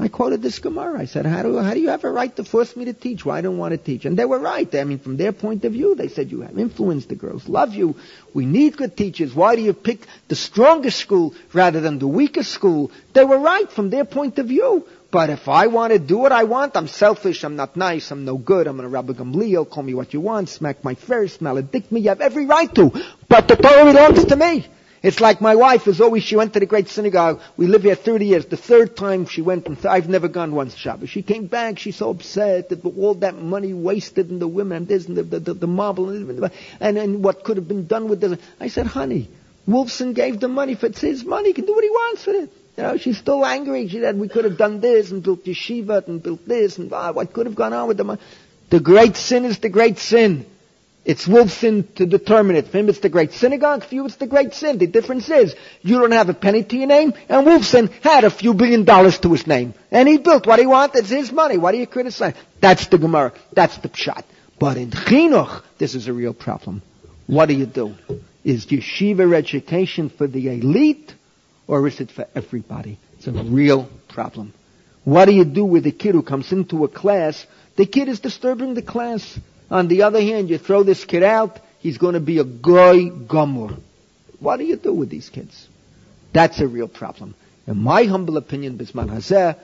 I quoted this Gemara. I said, how do, how do you have a right to force me to teach? Why well, I don't want to teach? And they were right. I mean, from their point of view, they said, you have influence. The girls love you. We need good teachers. Why do you pick the strongest school rather than the weakest school? They were right from their point of view. But if I want to do what I want, I'm selfish, I'm not nice, I'm no good, I'm to Rabbi Gamliel, call me what you want, smack my face, maledict me, you have every right to. But the Torah belongs to me. It's like my wife is always, she went to the great synagogue. We live here 30 years. The third time she went, and th- I've never gone once Shabbos. She came back, she's so upset that all that money wasted in the women, and this and the, the, the, the marble, and, and, and what could have been done with this. I said, honey, Wolfson gave the money for it's his money. He can do what he wants with it. You know, she's still angry. She said, we could have done this and built yeshiva and built this and ah, what could have gone on with the money. The great sin is the great sin. It's Wolfson to determine it. For him, it's the great synagogue. For you, it's the great sin. The difference is, you don't have a penny to your name, and Wolfson had a few billion dollars to his name. And he built what he wanted. It's his money. Why do you criticize? That's the Gemara. That's the pshat. But in Chinuch, this is a real problem. What do you do? Is yeshiva education for the elite, or is it for everybody? It's a real problem. What do you do with a kid who comes into a class? The kid is disturbing the class. On the other hand, you throw this kid out, he's going to be a goy gomor. What do you do with these kids? That's a real problem. In my humble opinion, Bisman Hazeh,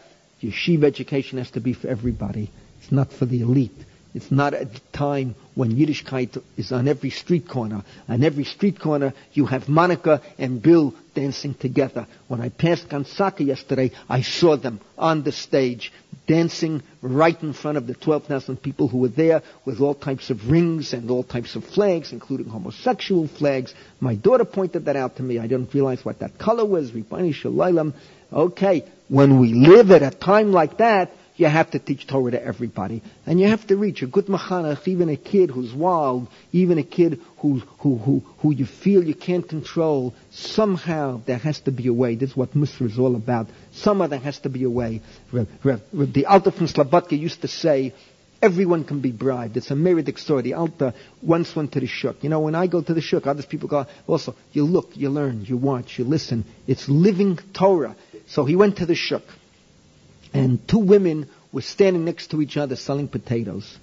yeshiva education has to be for everybody. It's not for the elite. It's not a time when Yiddishkeit is on every street corner. On every street corner, you have Monica and Bill dancing together. When I passed Gan Sacher yesterday, I saw them on the stage dancing right in front of the 12,000 people who were there with all types of rings and all types of flags, including homosexual flags. My daughter pointed that out to me. I didn't realize what that color was. Okay, when we live at a time like that, you have to teach Torah to everybody. And you have to reach a good machanach, even a kid who's wild, even a kid who, who, who, who you feel you can't control. Somehow there has to be a way. This is what Musar is all about. Somehow there has to be a way. The Alter from Slobodka used to say, Everyone can be bribed. It's a meridic story. The Alter once went to the shuk. You know, when I go to the shuk, other people go, also, you look, you learn, you watch, you listen. It's living Torah. So he went to the shuk and two women were standing next to each other selling potatoes.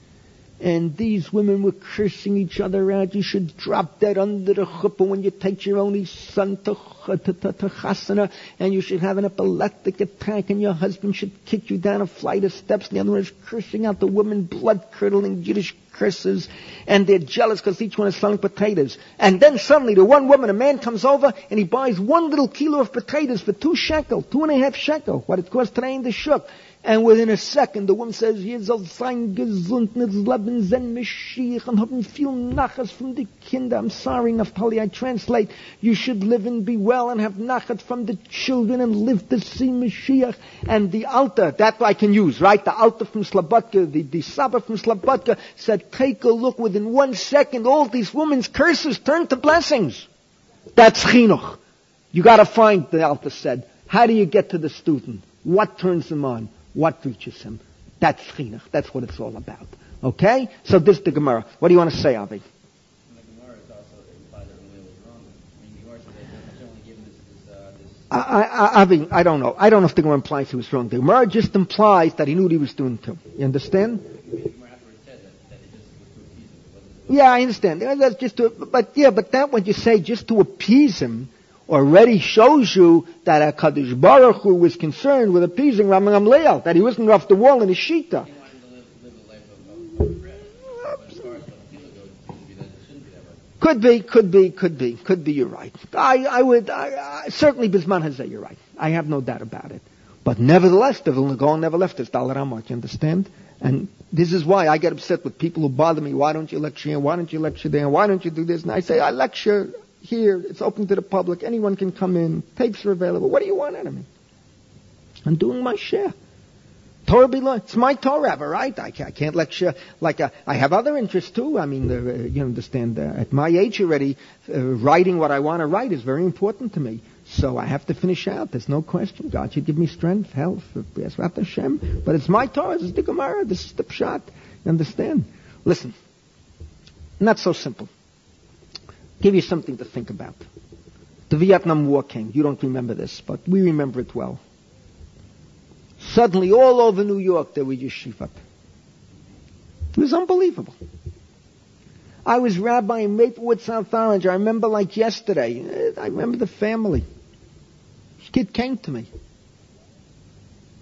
And these women were cursing each other out. You should drop dead under the chuppah when you take your only son to, to, to, to chasana, and you should have an epileptic attack, and your husband should kick you down a flight of steps. And the other one is cursing out the women, blood-curdling Yiddish curses, and they're jealous because each one is selling potatoes. And then suddenly, the one woman, a man comes over, and he buys one little kilo of potatoes for two shekel, two and a half shekel, what it costs today in the shuk. And within a second, the woman says, "Ihr soll sein gesund mit Leben sein Mashiach and haben viel Nachas from the Kinder." I'm sorry, Naftali, I translate. You should live and be well and have Nachas from the children and live to see Mashiach. And the Alter, that I can use, right? The Alter from Slobodka, the, the Saba from Slobodka said, take a look within one second, all these women's curses turn to blessings. That's chinuch. You gotta find, the Alter said, how do you get to the student? What turns them on? What reaches him? That's chinuch. That's what it's all about. Okay? So this is the Gemara. What do you want to say, Avi? I, I, I, mean, you are saying that he's only given this. Avi, I don't know. I don't know if the Gemara implies he was wrong. The Gemara just implies that he knew what he was doing too. You understand? Yeah, I understand. That's just to, but yeah, but that what you say just to appease him already shows you that a Kaddish Baruch Hu was concerned with appeasing Ramam Leal, that he wasn't off the wall in his shita. Could be, could be, could be, could be. You're right. I, I would I, I, certainly Bisman has said you're right. I have no doubt about it. But nevertheless, the Vilna Gaon never left us. Dalaramot, you understand? And this is why I get upset with people who bother me. Why don't you lecture here? Why don't you lecture there? Why don't you do this? And I say, I lecture here. It's open to the public. Anyone can come in. Tapes are available. What do you want out of me? I'm doing my share. Torah. It's my Torah, right? I, can't lecture like uh, I have other interests too. I mean, uh, you understand. Uh, at my age already, uh, writing what I want to write is very important to me. So I have to finish out. There's no question. God should give me strength, health, Bezrat Hashem. But it's my Torah. This is the Gemara. This is the Pshat. You understand? Listen. Not so simple give you something to think about. The Vietnam War came. You don't remember this, but we remember it well. Suddenly, all over New York, there were yeshivot. It was unbelievable. I was rabbi in Maplewood, South Orange. I remember like yesterday. I remember the family. This kid came to me.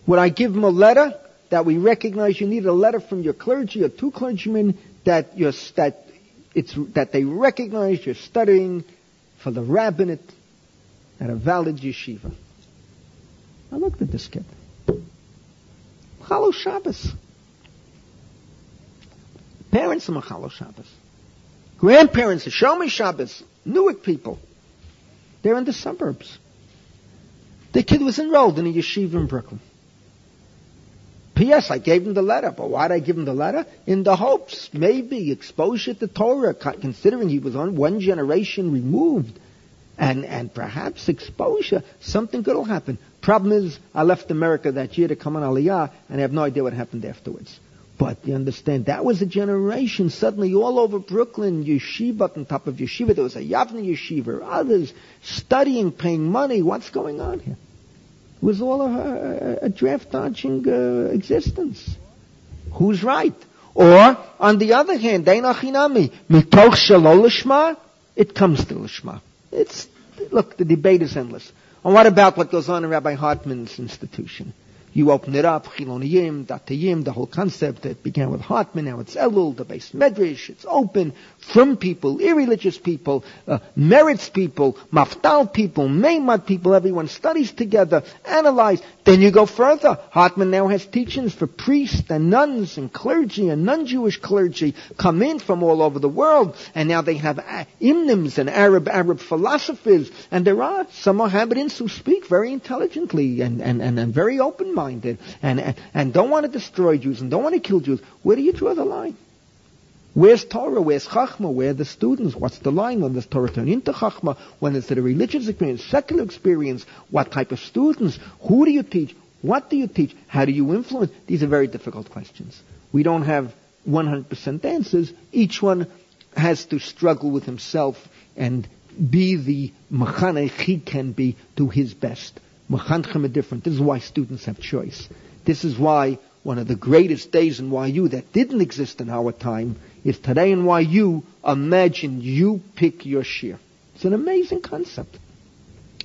Would I give him a letter that we recognize you need a letter from your clergy or two clergymen that, that it's that they recognize you're studying for the rabbinate at a valid yeshiva. I looked at this kid. Chalo Shabbos. Parents are Machalo Shabbos. Grandparents are Shomer Shabbos. Newark people. They're in the suburbs. The kid was enrolled in a yeshiva in Brooklyn. P.S. I gave him the letter, but why did I give him the letter? In the hopes, maybe, exposure to Torah, considering he was on one generation removed, and, and perhaps exposure, something good will happen. Problem is, I left America that year to come on Aliyah, and I have no idea what happened afterwards. But you understand, that was a generation suddenly all over Brooklyn, yeshiva on top of yeshiva. There was a Yavne yeshiva, others studying, paying money. What's going on here? It was all a, a, draft dodging uh, existence. Who's right? Or, on the other hand, it comes to lishma. It's, look, the debate is endless. And what about what goes on in Rabbi Hartman's institution? You open it up, Chiloniyim, Datayim, the whole concept. It began with Hartman, now it's Elul, the base Medrash. It's open from people, irreligious people, uh, Meretz people, Mafdal people, Meimad people. Everyone studies together, analyze. Then you go further. Hartman now has teachings for priests and nuns and clergy and non-Jewish clergy come in from all over the world, and now they have uh, imnims and Arab Arab philosophers, and there are some Mohammedans who speak very intelligently and, and, and, and very open minded and, and, and don't want to destroy Jews and don't want to kill Jews, where do you draw the line? Where's Torah? Where's Chachma? Where are the students? What's the line? When does Torah turn into Chachma? When is it a religious experience, secular experience? What type of students? Who do you teach? What do you teach? How do you influence? These are very difficult questions. We don't have 100% answers. Each one has to struggle with himself and be the machanech he can be to his best. Machanchim are different. This is why students have choice. This is why one of the greatest days in YU that didn't exist in our time is today in YU. Imagine you pick your shiur. It's an amazing concept.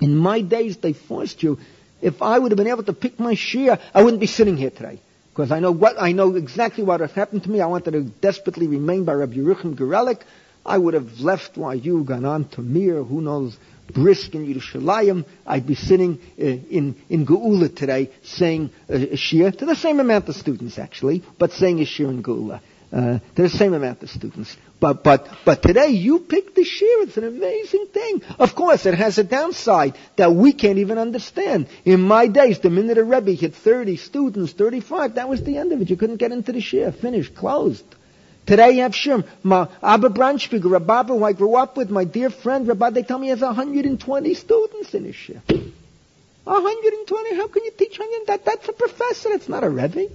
In my days, they forced you. If I would have been able to pick my shiur, I wouldn't be sitting here today. Because I know what, I know exactly what had happened to me. I wanted to desperately remain by Rabbi Yeruchim Gorelik. I would have left YU, gone on to Mir, who knows brisk in Yerushalayim, I'd be sitting uh, in, in Geula today saying uh, a to the same amount of students actually, but saying a in Geula. Uh, to the same amount of students. But, but, but today you pick the shiur. It's an amazing thing. Of course, it has a downside that we can't even understand. In my days, the minute a Rebbe hit 30 students, 35, that was the end of it. You couldn't get into the shiur. Finished. Closed. Today have Shim. My Abba Bronspiegel, Rabbi, who I grew up with, my dear friend, Rabbi, they tell me he has 120 students in his Shir. 120? How can you teach 100? That, that's a professor. That's not a Rebbe.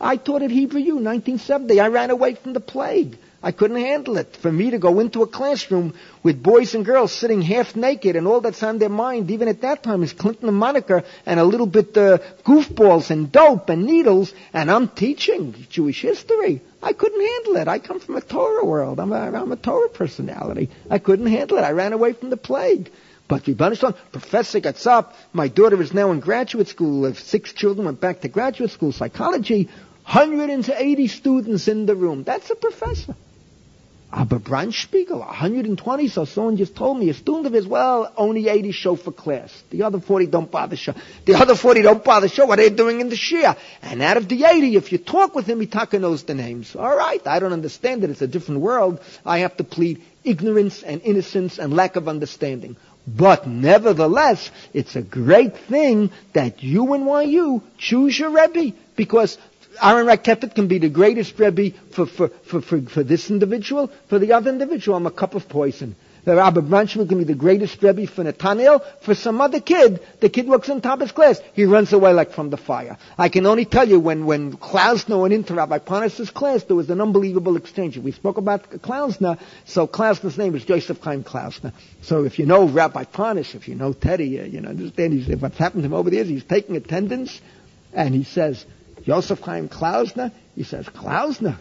I taught at Hebrew U, 1970. I ran away from the plague. I couldn't handle it. For me to go into a classroom with boys and girls sitting half naked and all that's on their mind, even at that time, is Clinton and Monica and a little bit uh, goofballs and dope and needles, and I'm teaching Jewish history. I couldn't handle it. I come from a Torah world. I'm a, I'm a Torah personality. I couldn't handle it. I ran away from the plague. But Rebbeinu Professor gets up. My daughter is now in graduate school. Six children went back to graduate school, psychology. 180 students in the room. That's a professor. Aber Bronspiegel, 120, so someone just told me, a student of his, well, only 80 show for class. The other 40 don't bother show. The other 40 don't bother show what are they're doing in the shiur. And out of the 80, if you talk with him, he taka knows the names. All right, I don't understand it. It's a different world. I have to plead ignorance and innocence and lack of understanding. But nevertheless, it's a great thing that you and YU choose your Rebbe because Aaron Rakeffet can be the greatest Rebbe for, for, for, for, for this individual. For the other individual, I'm a cup of poison. The Rabbi Branchman can be the greatest Rebbe for Nathaniel. For some other kid, the kid walks in his class. He runs away like from the fire. I can only tell you when, when Klausner went into Rabbi Parnas's class, there was an unbelievable exchange. We spoke about Klausner, so Klausner's name is Joseph Chaim Klausner. So if you know Rabbi Parnas, if you know Teddy, uh, you know, understand he's, what's happened to him over the years, he's taking attendance, and he says, Joseph Chaim Klausner? He says, Klausner,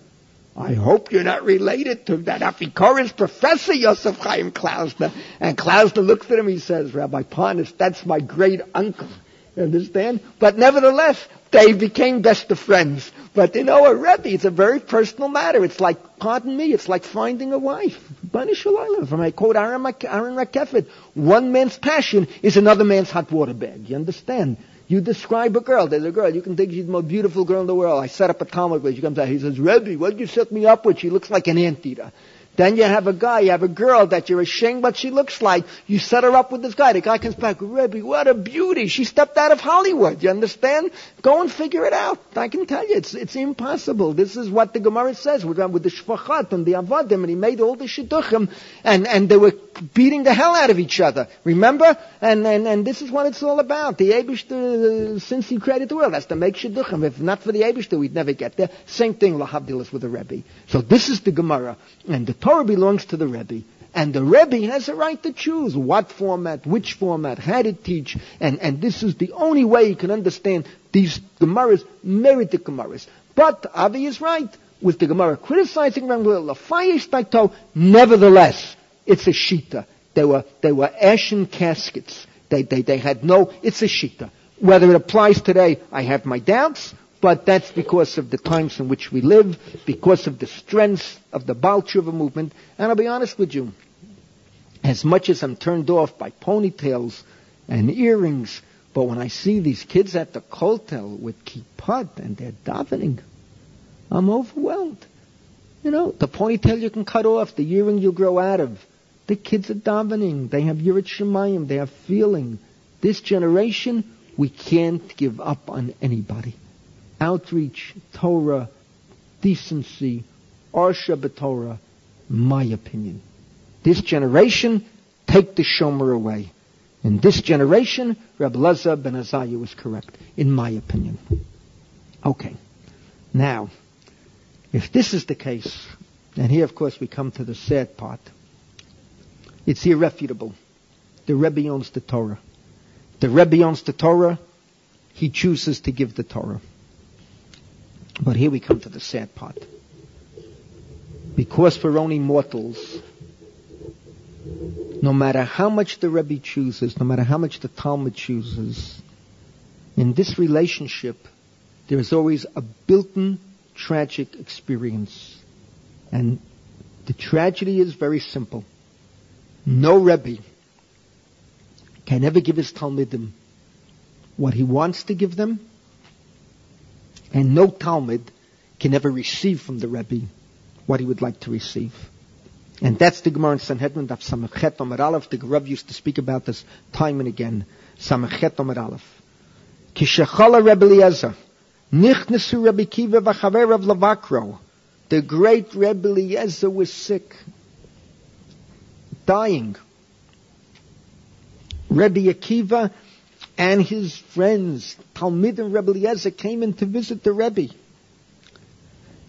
I hope you're not related to that Afikoris professor, Joseph Chaim Klausner. And Klausner looks at him, he says, Rabbi Parnas, that's my great uncle. You understand? But nevertheless, they became best of friends. But you know, a Rebbe, it's a very personal matter. It's like, pardon me, it's like finding a wife. From I quote Aaron, Aaron Rakeffet, one man's passion is another man's hot water bag. You understand? You describe a girl. There's a girl. You can think she's the most beautiful girl in the world. I set up a Talmud where she comes out. He says, Rebbe, what did you set me up with? She looks like an anteater. Then you have a guy, you have a girl that you're ashamed what she looks like. You set her up with this guy. The guy comes back, Rebbe, what a beauty. She stepped out of Hollywood. You understand? Go and figure it out. I can tell you, it's, it's impossible. This is what the Gemara says with, with the Shfachat and the Avadim, and he made all the Shidduchim, and, and they were beating the hell out of each other. Remember? And, and, and this is what it's all about. The Abishter, uh, since he created the world, has to make Shidduchim. If not for the Abishter, we'd never get there. Same thing, Lahabdil is with the Rebbe. So this is the Gemara. And the Torah belongs to the Rebbe. And the Rebbe has a right to choose what format, which format, how to teach. And, and this is the only way you can understand these Gemaras, merited Gemaras. But Avi is right. With the Gemara criticizing Ramgul, nevertheless, it's a Shita. They were, they were ashen caskets. They, they, they had no, it's a Shita. Whether it applies today, I have my doubts but that's because of the times in which we live, because of the strength of the Baal Tshuva movement. And I'll be honest with you, as much as I'm turned off by ponytails and earrings, but when I see these kids at the kotel with kippah and they're davening, I'm overwhelmed. You know, the ponytail you can cut off, the earring you grow out of. The kids are davening. They have Yirat Shemayim. They have feeling. This generation, we can't give up on anybody outreach, Torah, decency, Arsha B'Torah, my opinion. This generation, take the Shomer away. In this generation, Reb Leza ben Azariah was correct, in my opinion. Okay. Now, if this is the case, and here of course we come to the sad part, it's irrefutable. The Rebbe owns the Torah. The Rebbe owns the Torah. He chooses to give the Torah. But here we come to the sad part. Because we're only mortals, no matter how much the Rebbe chooses, no matter how much the Talmud chooses, in this relationship, there is always a built-in tragic experience. And the tragedy is very simple. No Rebbe can ever give his Talmudim what he wants to give them and no Talmud can ever receive from the Rebbe what he would like to receive. And that's the Gemara in Sanhedrin, Daf Samachet Omer Aleph. The Rav used to speak about this time and again. Samachet Omer Aleph. Kishachala Rebbe Eliezer. Nichnesu Rebbe Kiva v'chaver of Lavakro. The great Rebbe Eliezer was sick. Dying. Rebbe Akiva and his friends, Talmid and Rebbe Eliezer, came in to visit the Rebbe.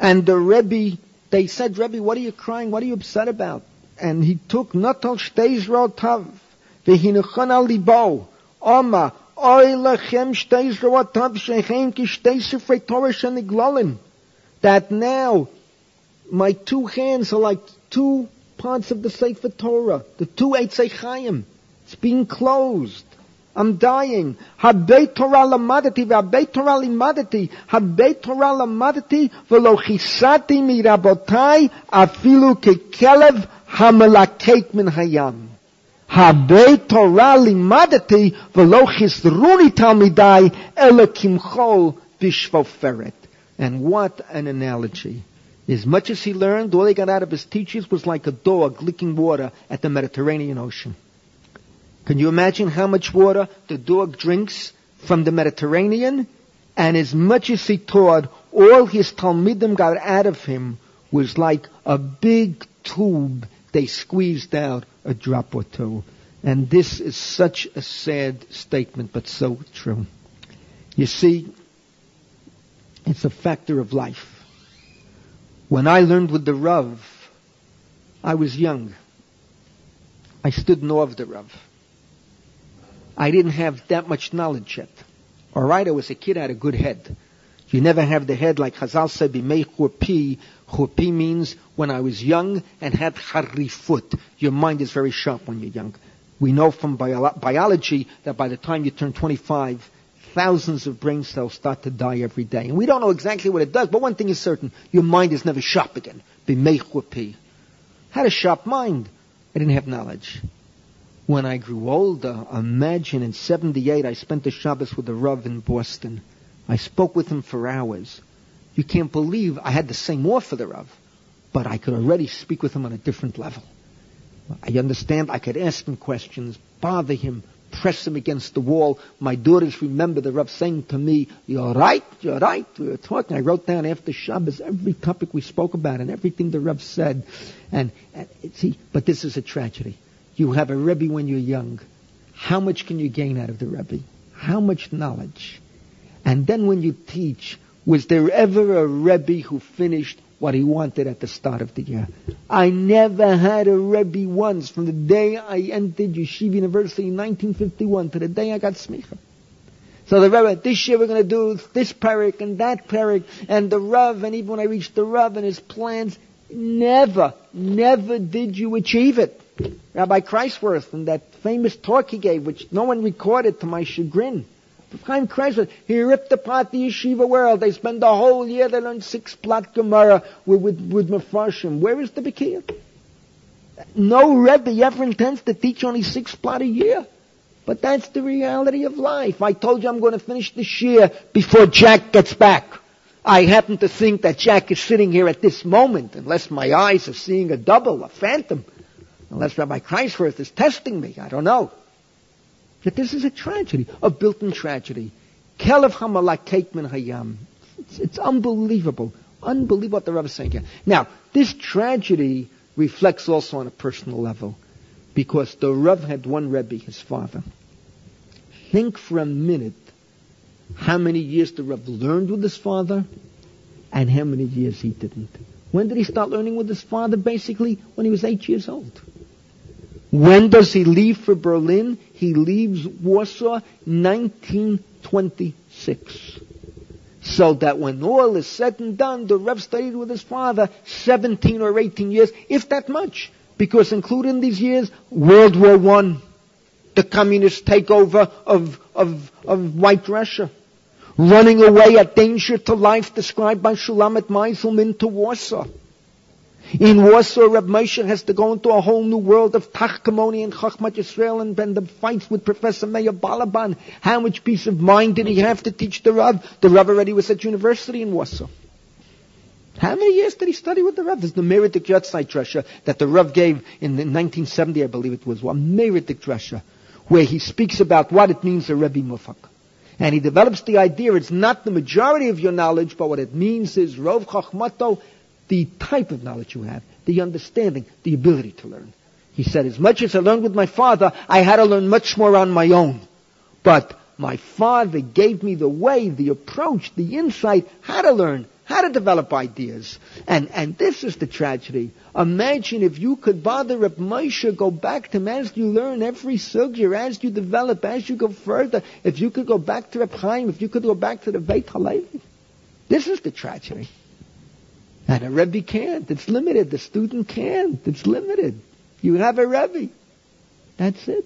And the Rebbe, they said, Rebbe, what are you crying? What are you upset about? And he took Natal Shteis Rotav, Vehinuchan al Libo, Oma, Oy Lechem Shteis Rotav, Shechem Ki Shteis Sifrei Torah Sheniglolim. That now, my two hands are like two parts of the Sefer Torah, the two Eitzei Chaim. It's being closed. I'm dying. Habe Torah lamadati, v'abe Torah limadati, habe Torah lamadati, v'lo chisati mirabotai, afilu kekelev hamalakek min hayam. Habe Torah limadati, v'lo chisruni talmidai, ele kimchol bishvoferet. And what an analogy. As much as he learned, all he got out of his teachings was like a dog licking water at the Mediterranean Ocean. Can you imagine how much water the dog drinks from the Mediterranean? And as much as he taught, all his Talmidim got out of him was like a big tube they squeezed out a drop or two. And this is such a sad statement, but so true. You see, it's a factor of life. When I learned with the Rav, I was young. I stood in awe of the Rav. I didn't have that much knowledge yet. Alright, I was a kid, I had a good head. You never have the head like Chazal said, bimei churpi. Churpi means when I was young and had harifut. Your mind is very sharp when you're young. We know from bio- biology that by the time you turn 25, thousands of brain cells start to die every day. And we don't know exactly what it does, but one thing is certain. Your mind is never sharp again. Had a sharp mind. I didn't have knowledge. When I grew older, imagine in 78 I spent a Shabbos with a Rav in Boston. I spoke with him for hours. You can't believe I had the same for the Rav, but I could already speak with him on a different level. I understand I could ask him questions, bother him, press him against the wall. My daughters remember the Rav saying to me, you're right, you're right. We were talking. I wrote down after Shabbos every topic we spoke about and everything the Rav said. And, and see, but this is a tragedy. You have a Rebbe when you're young. How much can you gain out of the Rebbe? How much knowledge? And then when you teach, was there ever a Rebbe who finished what he wanted at the start of the year. I never had a Rebbe once from the day I entered Yeshiva University in 1951 to the day I got smicha. So the Rebbe, this year we're going to do this parak and that parak, and the Rav, and even when I reached the Rav and his plans, never, never did you achieve it. Rabbi Kreiswirth and that famous talk he gave, which no one recorded to my chagrin, Chaim Kreisler, he ripped apart the yeshiva world. They spend the whole year, they learn six plot Gemara with, with, with. Where is the Bekir? No Rebbe ever intends to teach only six plot a year. But that's the reality of life. I told you I'm going to finish this year before Jack gets back. I happen to think that Jack is sitting here at this moment, unless my eyes are seeing a double, a phantom. Unless Rabbi Kreiswirth is testing me. I don't know that this is a tragedy, a built-in tragedy. Kelev hamalak min hayam. It's unbelievable. Unbelievable what the Rebbe is saying here. Now, this tragedy reflects also on a personal level. Because the Rebbe had one Rebbe, his father. Think for a minute how many years the Rebbe learned with his father and how many years he didn't. When did he start learning with his father? Basically, when he was eight years old. When does he leave for Berlin? He leaves Warsaw 1926. So that when all is said and done, the Rev studied with his father 17 or 18 years, if that much. Because included in these years, World War One, the communist takeover of, of, of white Russia, running away at danger to life described by Shulamit Meiselman to Warsaw. In Warsaw, Reb Moshe has to go into a whole new world of Tachkamoni and Chachmat Yisrael and then the fights with Professor Meir Balaban. How much peace of mind did he have to teach the Rav? The Rav already was at university in Warsaw. How many years did he study with the Rav? There's the Meritic Yotzai Dresha that the Rav gave in 1970, I believe it was, a Meritic Dresha, where he speaks about what it means a Rebbe Mufak. And he develops the idea it's not the majority of your knowledge, but what it means is Rov Chachmato the type of knowledge you have, the understanding, the ability to learn. He said, as much as I learned with my father, I had to learn much more on my own. But my father gave me the way, the approach, the insight, how to learn, how to develop ideas. And, and this is the tragedy. Imagine if you could bother Reb Moshe, go back to him as you learn every sugya, as you develop, as you go further. If you could go back to Reb Chaim, if you could go back to the Beit Halevi. This is the tragedy. And a Rebbe can't. It's limited. The student can't. It's limited. You have a Rebbe. That's it.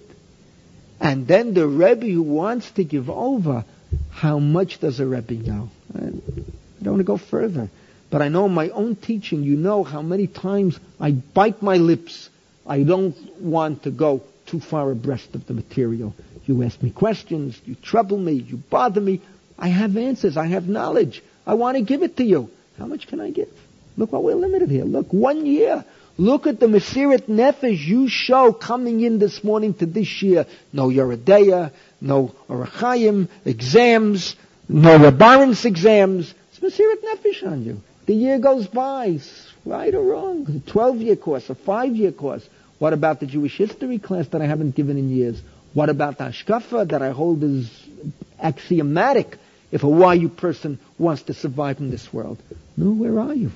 And then the Rebbe who wants to give over, how much does a Rebbe know? I don't want to go further. But I know my own teaching, you know how many times I bite my lips. I don't want to go too far abreast of the material. You ask me questions, you trouble me, you bother me. I have answers, I have knowledge. I want to give it to you. How much can I give? Look what we're limited here. Look, one year. Look at the Mesirat Nefesh you show coming in this morning to this year. No Yeridea, no Arachayim, exams, no Rabbarins exams. It's Mesirat Nefesh on you. The year goes by, right or wrong. A 12-year course, a 5-year course. What about the Jewish history class that I haven't given in years? What about the Ashkafa that I hold as axiomatic if a YU person wants to survive in this world? No, where are you?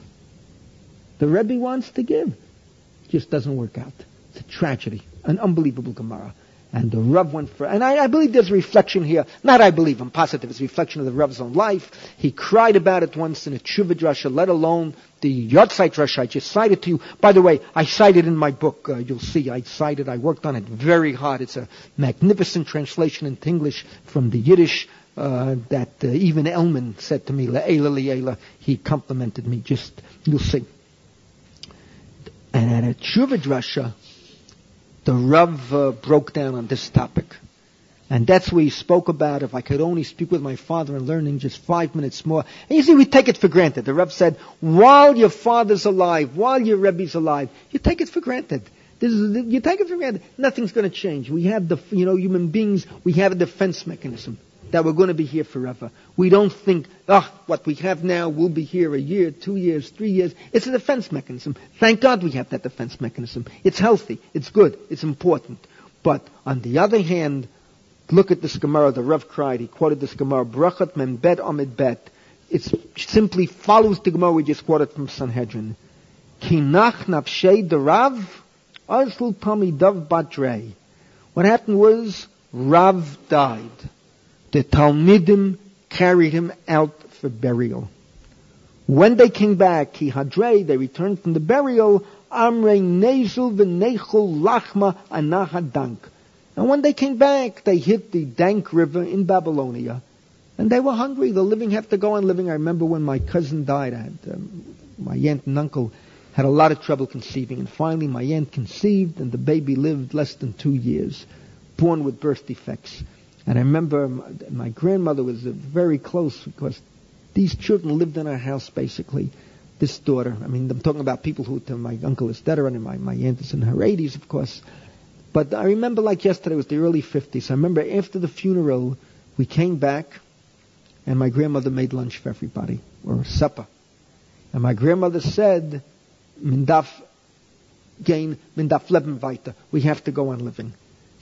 The Rebbe wants to give. It just doesn't work out. It's a tragedy. An unbelievable Gemara. And the Rav went for, and I, I, believe there's a reflection here. Not I believe, I'm positive. It's a reflection of the Rav's own life. He cried about it once in a Tshuva Drasha, let alone the Yotzai Drasha I just cited to you. By the way, I cited in my book, uh, you'll see, I cited, I worked on it very hard. It's a magnificent translation into English from the Yiddish uh, that uh, even Elman said to me, La'ela, La'ela, he complimented me. Just, you'll see. And at a Tshuva Drasha, the Rav uh, broke down on this topic. And that's where he spoke about if I could only speak with my father and learning just five minutes more. And you see, we take it for granted. The Rav said, while your father's alive, while your Rebbe's alive, you take it for granted. This is, you take it for granted. Nothing's going to change. We have the, you know, human beings, we have a defense mechanism that we're going to be here forever. We don't think, oh, what we have now will be here a year, two years, three years. It's a defense mechanism. Thank God we have that defense mechanism. It's healthy. It's good. It's important. But on the other hand, look at this Gemara. The Rav cried. He quoted this Gemara. Brachat mem bet amid bet. It simply follows the Gemara we just quoted from Sanhedrin. Kinach nafshei the Rav aslu tami dav batre. What happened was Rav died the Talmidim carried him out for burial. When they came back, Kihadre, they returned from the burial, Amre Nezel v'Nechul Lachma Anahadank. And when they came back, they hit the Dank River in Babylonia. And they were hungry. The living have to go on living. I remember when my cousin died, I had, um, my aunt and uncle had a lot of trouble conceiving. And finally my aunt conceived and the baby lived less than two years, born with birth defects. And I remember my grandmother was very close because these children lived in our house basically. This daughter, I mean, I'm talking about people who, my uncle is dead and my, my aunt is in her 80s, of course. But I remember like yesterday, was the early 50s. I remember after the funeral, we came back and my grandmother made lunch for everybody, or supper. And my grandmother said, Mindaf gain, Mindaf leben weiter. We have to go on living.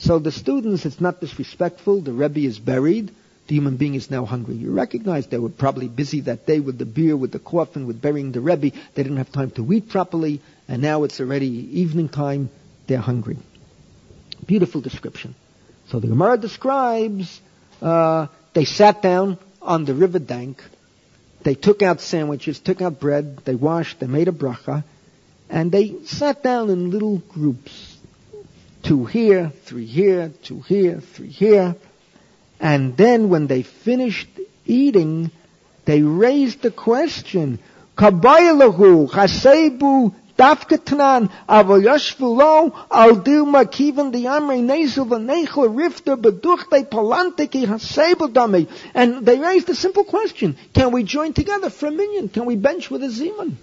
So the students, it's not disrespectful. The Rebbe is buried. The human being is now hungry. You recognize they were probably busy that day with the beer, with the coffin, with burying the Rebbe. They didn't have time to eat properly, and now it's already evening time. They're hungry. Beautiful description. So the Gemara describes uh, they sat down on the river bank. They took out sandwiches, took out bread. They washed. They made a bracha, and they sat down in little groups two here, three here, two here, three here. And then when they finished eating, they raised the question, Kabaylahu, Chasebu, Dafkatanan, Avoyashvu lo, al dilma kivan the amre nezel v'nechel rifter beduchte palante ki hasebu dami. And they raised a simple question, can we join together for a minyan? Can we bench with a zeman?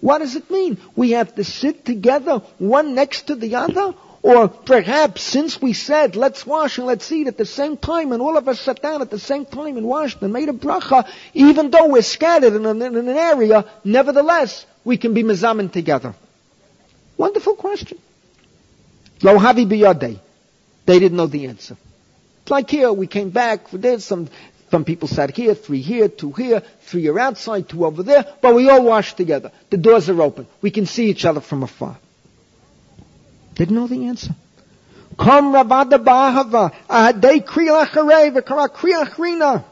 What does it mean? We have to sit together, one next to the other, or perhaps since we said, let's wash and let's eat at the same time, and all of us sat down at the same time and washed and made a bracha, even though we're scattered in an, in an area, nevertheless, we can be mezamin together. Wonderful question. Lo havi biyadei. They didn't know the answer. It's like here, we came back, there's some, some people sat here, three here, two here, three are outside, two over there, but we all washed together. The doors are open. We can see each other from afar. Didn't know the answer. Kom Ravada Bahava, Ahadei Kriya Acharei, V'kara.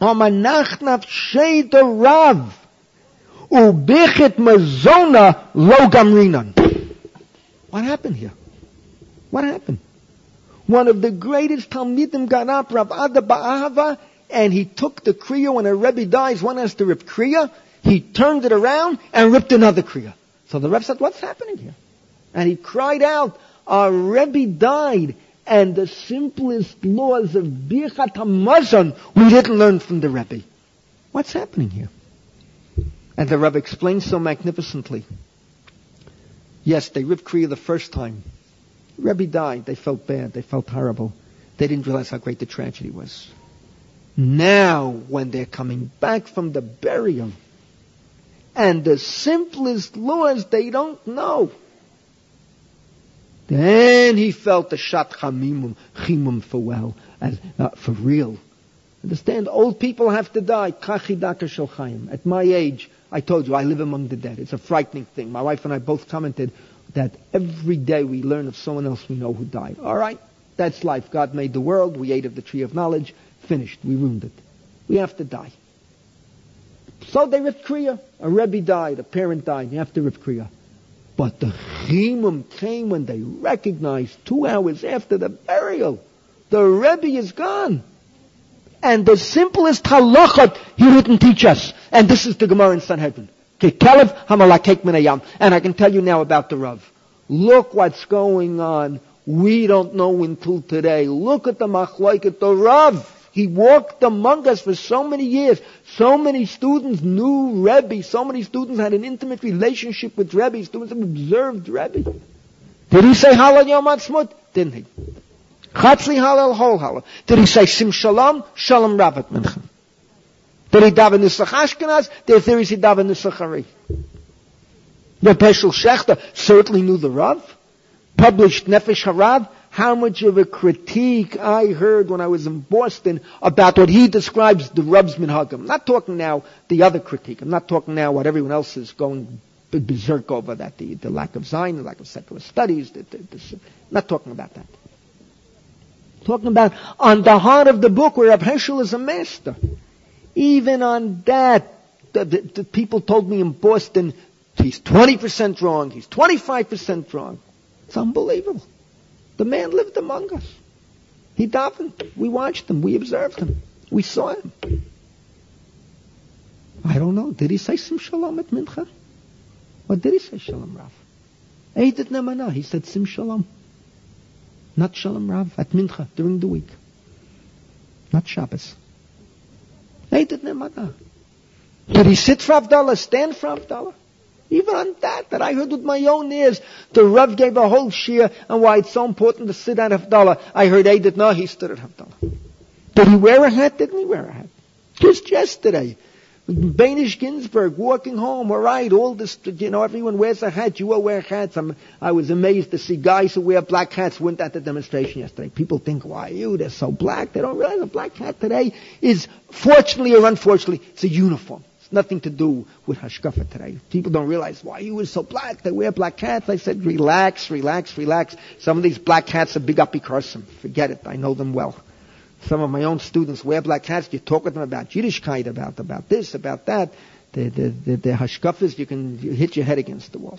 Omanach Nafshei the Rav. Ubichit Mazona Lo Gamrinan. What happened here? What happened? One of the greatest Talmidim got up, Rav Ada Ba'ahava, and he took the Kriya when a Rebbe dies, one has to rip Kriya. He turned it around and ripped another Kriya. So the Rebbe said, what's happening here? And he cried out, our Rebbe died, and the simplest laws of Birchat HaMazon we didn't learn from the Rebbe. What's happening here? And the Rebbe explains so magnificently. Yes, they ripped Kriya the first time. Rebbe died. They felt bad. They felt horrible. They didn't realize how great the tragedy was. Now, when they're coming back from the burial, and the simplest laws they don't know, then he felt the shat chamimum, chimum for well, as, uh, for real. Understand? Old people have to die. At my age, I told you, I live among the dead. It's a frightening thing. My wife and I both commented that every day we learn of someone else we know who died. All right, that's life. God made the world. We ate of the tree of knowledge. Finished. We ruined it. We have to die. So they ripped Kriya. A Rebbe died. A parent died. You have to rip Kriya. But the chimum came when they recognized two hours after the burial, the Rebbe is gone. And the simplest halachot he wouldn't teach us. And this is the Gemara in Sanhedrin. And I can tell you now about the Rav. Look what's going on. We don't know until today. Look at the at the Rav. He walked among us for so many years. So many students knew Rebbe. So many students had an intimate relationship with Rebbe. Students observed Rebbe. Did he say Halal Yom Ha'atzmaut? Didn't he? Chatzli Halal, whole Halal. Did he say Sim Shalom? Shalom Rabbit Mincha. Did he daven Nisach Ashkenaz? Their theory is he daven Nisach Ari. The Hershel Schachter certainly knew the Rav. Published Nefesh Harav. How much of a critique I heard when I was in Boston about what he describes the Rav's Minhagim. I'm not talking now the other critique. I'm not talking now what everyone else is going berserk over that, the, the lack of Zion, the lack of secular studies. The, the, the, not talking about that. Talking about on the heart of the book where Rav Hershel is a master. Even on that, the, the people told me in Boston, he's 20% wrong, he's 25% wrong. It's unbelievable. The man lived among us. He davened. We watched him. We observed him. We saw him. I don't know. Did he say some shalom at mincha? Or did he say shalom rav? Eidet nemana. He said sim shalom. Not shalom rav at mincha during the week. Not Shabbos. Eidet nemana. Did he sit for Avdallah, stand for Avdallah? Even on that, that I heard with my own ears, the Rav gave a whole shir on why it's so important to sit at Havdalah. I heard Edith, no, he stood at Havdalah. Did he wear a hat? Didn't he wear a hat? Just yesterday. Benish Ginsburg walking home, all right, all this, you know, everyone wears a hat, you all wear hats. I'm, I was amazed to see guys who wear black hats went at the demonstration yesterday. People think, why you, they're so black. They don't realize a black hat today is, fortunately or unfortunately, it's a uniform nothing to do with hashkafa today. People don't realize why you were so black. They wear black hats. I said, relax, relax, relax. Some of these black hats are big apikosim. Forget it. I know them well. Some of my own students wear black hats. You talk with them about Yiddishkeit, about about this, about that. The the the, the hashkafas, you can hit your head against the wall.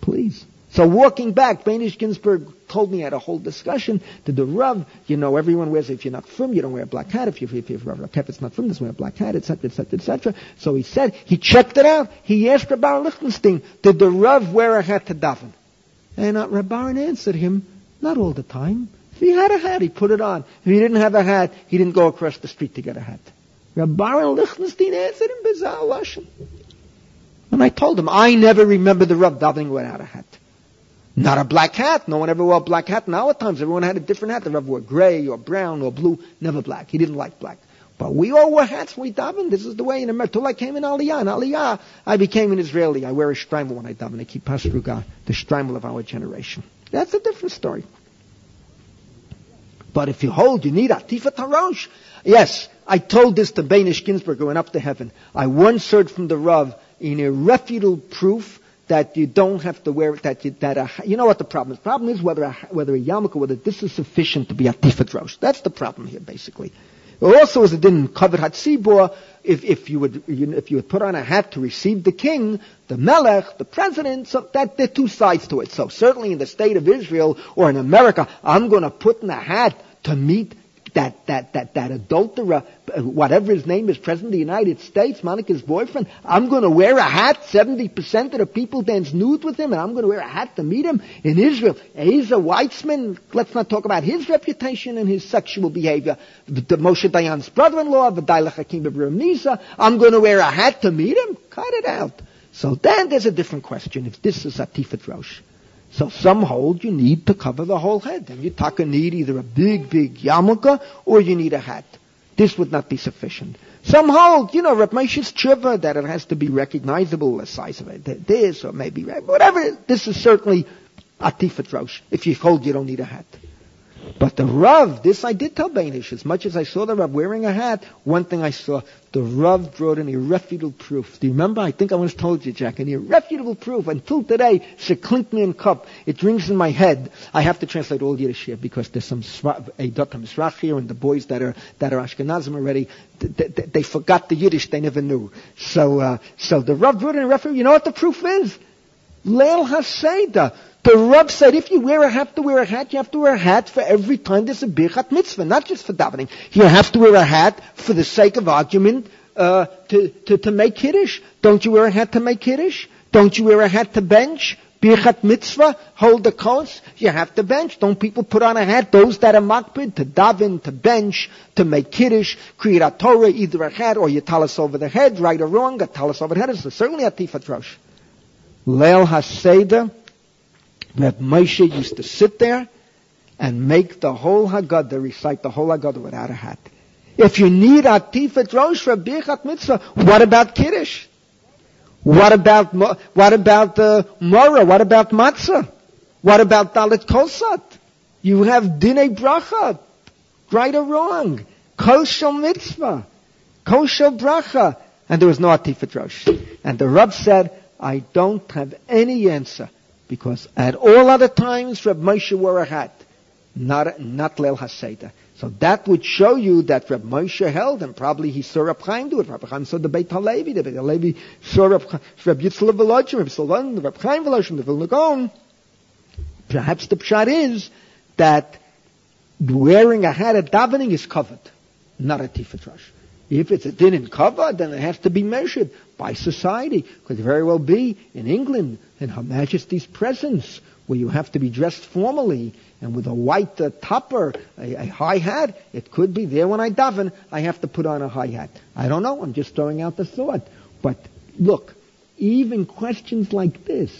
Please. So walking back, Benish Ginsburg told me had a whole discussion to the Rav. You know, everyone wears, if you're not from, you don't wear a black hat. If, you're, if, if Rakeffet's not from, doesn't wear a black hat, etc., etc., etc. So he said, he checked it out. He asked Rabbi Lichtenstein, did the Rav wear a hat to daven? And uh, Rabbi answered him, not all the time. If he had a hat, he put it on. If he didn't have a hat, he didn't go across the street to get a hat. Rabbi Lichtenstein answered him bizarre. And I told him, I never remember the Rav davening without a hat. Not a black hat. No one ever wore a black hat. In our times, everyone had a different hat. They Rav wore gray or brown or blue. Never black. He didn't like black. But we all wore hats when we daven. This is the way in America. Till I came in Aliyah. In Aliyah, I became an Israeli. I wear a shtreimel when I daven. I keep Pasruga, the shtreimel of our generation. That's a different story. But if you hold, you need Atifat Harosh. Yes, I told this to Benish Ginsburg who went up to heaven. I once heard from the Rav in irrefutable proof that you don't have to wear that you, that a, you know what the problem is. The problem is whether a, whether a yarmulke, whether this is sufficient to be a tifat rosh. That's the problem here, basically. Also, as it didn't cover hatzibor, if, if you would you, know, if you would put on a hat to receive the king, the melech, the president, so that there are two sides to it. So certainly in the state of Israel or in America, I'm going to put in a hat to meet that, that, that, that adulterer, uh, whatever his name is, President of the United States, Monica's boyfriend, I'm going to wear a hat. 70% of the people dance nude with him, and I'm going to wear a hat to meet him in Israel. He's Ezer Weizman, let's not talk about his reputation and his sexual behavior. The, the Moshe Dayan's brother-in-law, the V'dailah Hakim Nisa, I'm going to wear a hat to meet him. Cut it out. So then there's a different question. If this is a Tifat Rosh. So some hold you need to cover the whole head. And you taka need either a big, big yarmulke or you need a hat. This would not be sufficient. Some hold, you know, Reb Moshe's tshuva that it has to be recognizable, the size of it, this or maybe, whatever. This is certainly atifat rosh. If you hold, you don't need a hat. But the Rav, this I did tell Benish, as much as I saw the Rav wearing a hat, one thing I saw, the Rav brought an irrefutable proof. Do you remember? I think I once told you, Jack, an irrefutable proof. Until today, Sheklinknian cup, it rings in my head. I have to translate all Yiddish here because there's some Eidot Mizrach here and the boys that are, that are Ashkenazim already, they, they, they forgot the Yiddish they never knew. So, uh, so the Rav brought an irrefutable, you know what the proof is? Leil Haseda. The Rav said if you wear a, have to wear a hat, you have to wear a hat for every time there's a Birchat Mitzvah, not just for davening. You have to wear a hat for the sake of argument uh, to, to, to make Kiddush. Don't you wear a hat to make Kiddush? Don't you wear a hat to bench? Birchat mitzvah, hold the coats, you have to bench. Don't people put on a hat? Those that are makbid, to daven, to bench, to make kiddush, create a Torah, either a hat or you tell us over the head, right or wrong, a tell us over the head. It's certainly a tifat rosh. Leil Haseda, that Moshe used to sit there and make the whole Haggadah, recite the whole Haggadah without a hat. If you need a tifat rosh for Birchat mitzvah, what about kiddush? What about what about the uh, Mora? What about matzah? What about dalit kosat? You have dinei bracha, right or wrong, kosher mitzvah, kosher bracha, and there was no atifat rosh. And the Rab said, I don't have any answer because at all other times Rab Moshe wore a hat, not not leil haseda. So that would show you that Reb Moshe held, and probably he saw Reb Chaim do it. Reb Chaim saw the Beit HaLevi, the Beit HaLevi saw Reb, Reb Yitzhak Velochim, Reb Solon, Reb Chaim Velochim, the Vilna Gaon. Perhaps the pshat is that wearing a hat at davening is covered, not a tifat rosh. If it's a din in cover, then it has to be measured by society. Could very well be in England, in Her Majesty's presence, where you have to be dressed formally and with a white uh, topper, a, a, high hat, it could be there when I daven, I have to put on a high hat. I don't know, I'm just throwing out the thought. But look, even questions like this,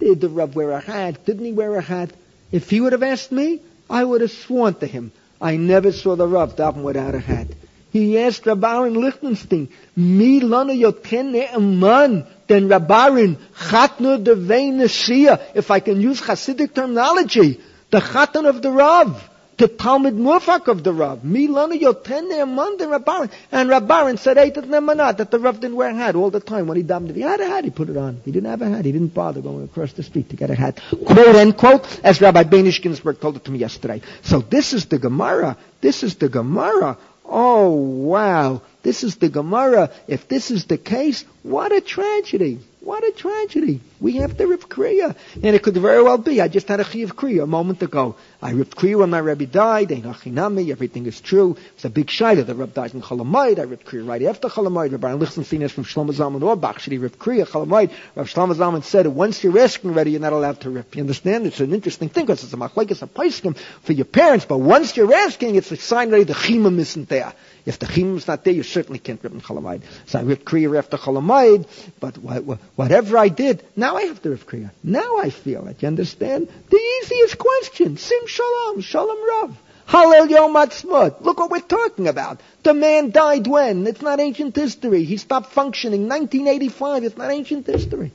did the Rav wear a hat? Didn't he wear a hat? If he would have asked me, I would have sworn to him. I never saw the Rav daven without a hat. He asked Rabbarin Lichtenstein, Mi lana yoten man than Rabbarin chatnu devei If I can use Hasidic terminology, the Chatan of the Rav, the Talmud Mufak of the Rav. Milana Yoten Ne'eman than Rabbaran. And Rabbaran said Eitat Ne'emanat, that the Rav didn't wear a hat all the time when he davened. If he had a hat, he put it on. He didn't have a hat. He didn't bother going across the street to get a hat. Quote, end quote, as Rabbi Benish Ginsburg told it to me yesterday. So this is the Gemara. This is the Gemara. Oh, wow. This is the Gemara. If this is the case, what a tragedy. What a tragedy. We have to rip Kriya. And it could very well be. I just had a Chiyav Kriya a moment ago. I ripped Kriya when my Rebbe died. Everything is true. It's a big shaila. The Rebbe died in Cholamayid. I ripped Kriya right after Cholamayid. Rabbi Lichtenstein is from Shlomo Zalman Auerbach. Should he rip Kriya Cholamayid? Rabbi Shlomo Zalman said, once you're asking ready, you're not allowed to rip. You understand? It's an interesting thing because it's a machlekes, a paiskim for your parents. But once you're asking, it's a sign ready the chimam isn't there. If the chimam is not there, you certainly can't rip in Cholamayid. So I ripped Kriya after Cholamayid. But whatever I did, now I have to rip Kriya. Now I feel it. You understand? The easiest question. Sim Shalom. Shalom Rav. Hallel Yom Ha'atzmaut. Look what we're talking about. The man died when? It's not ancient history. He stopped functioning 1985. It's not ancient history.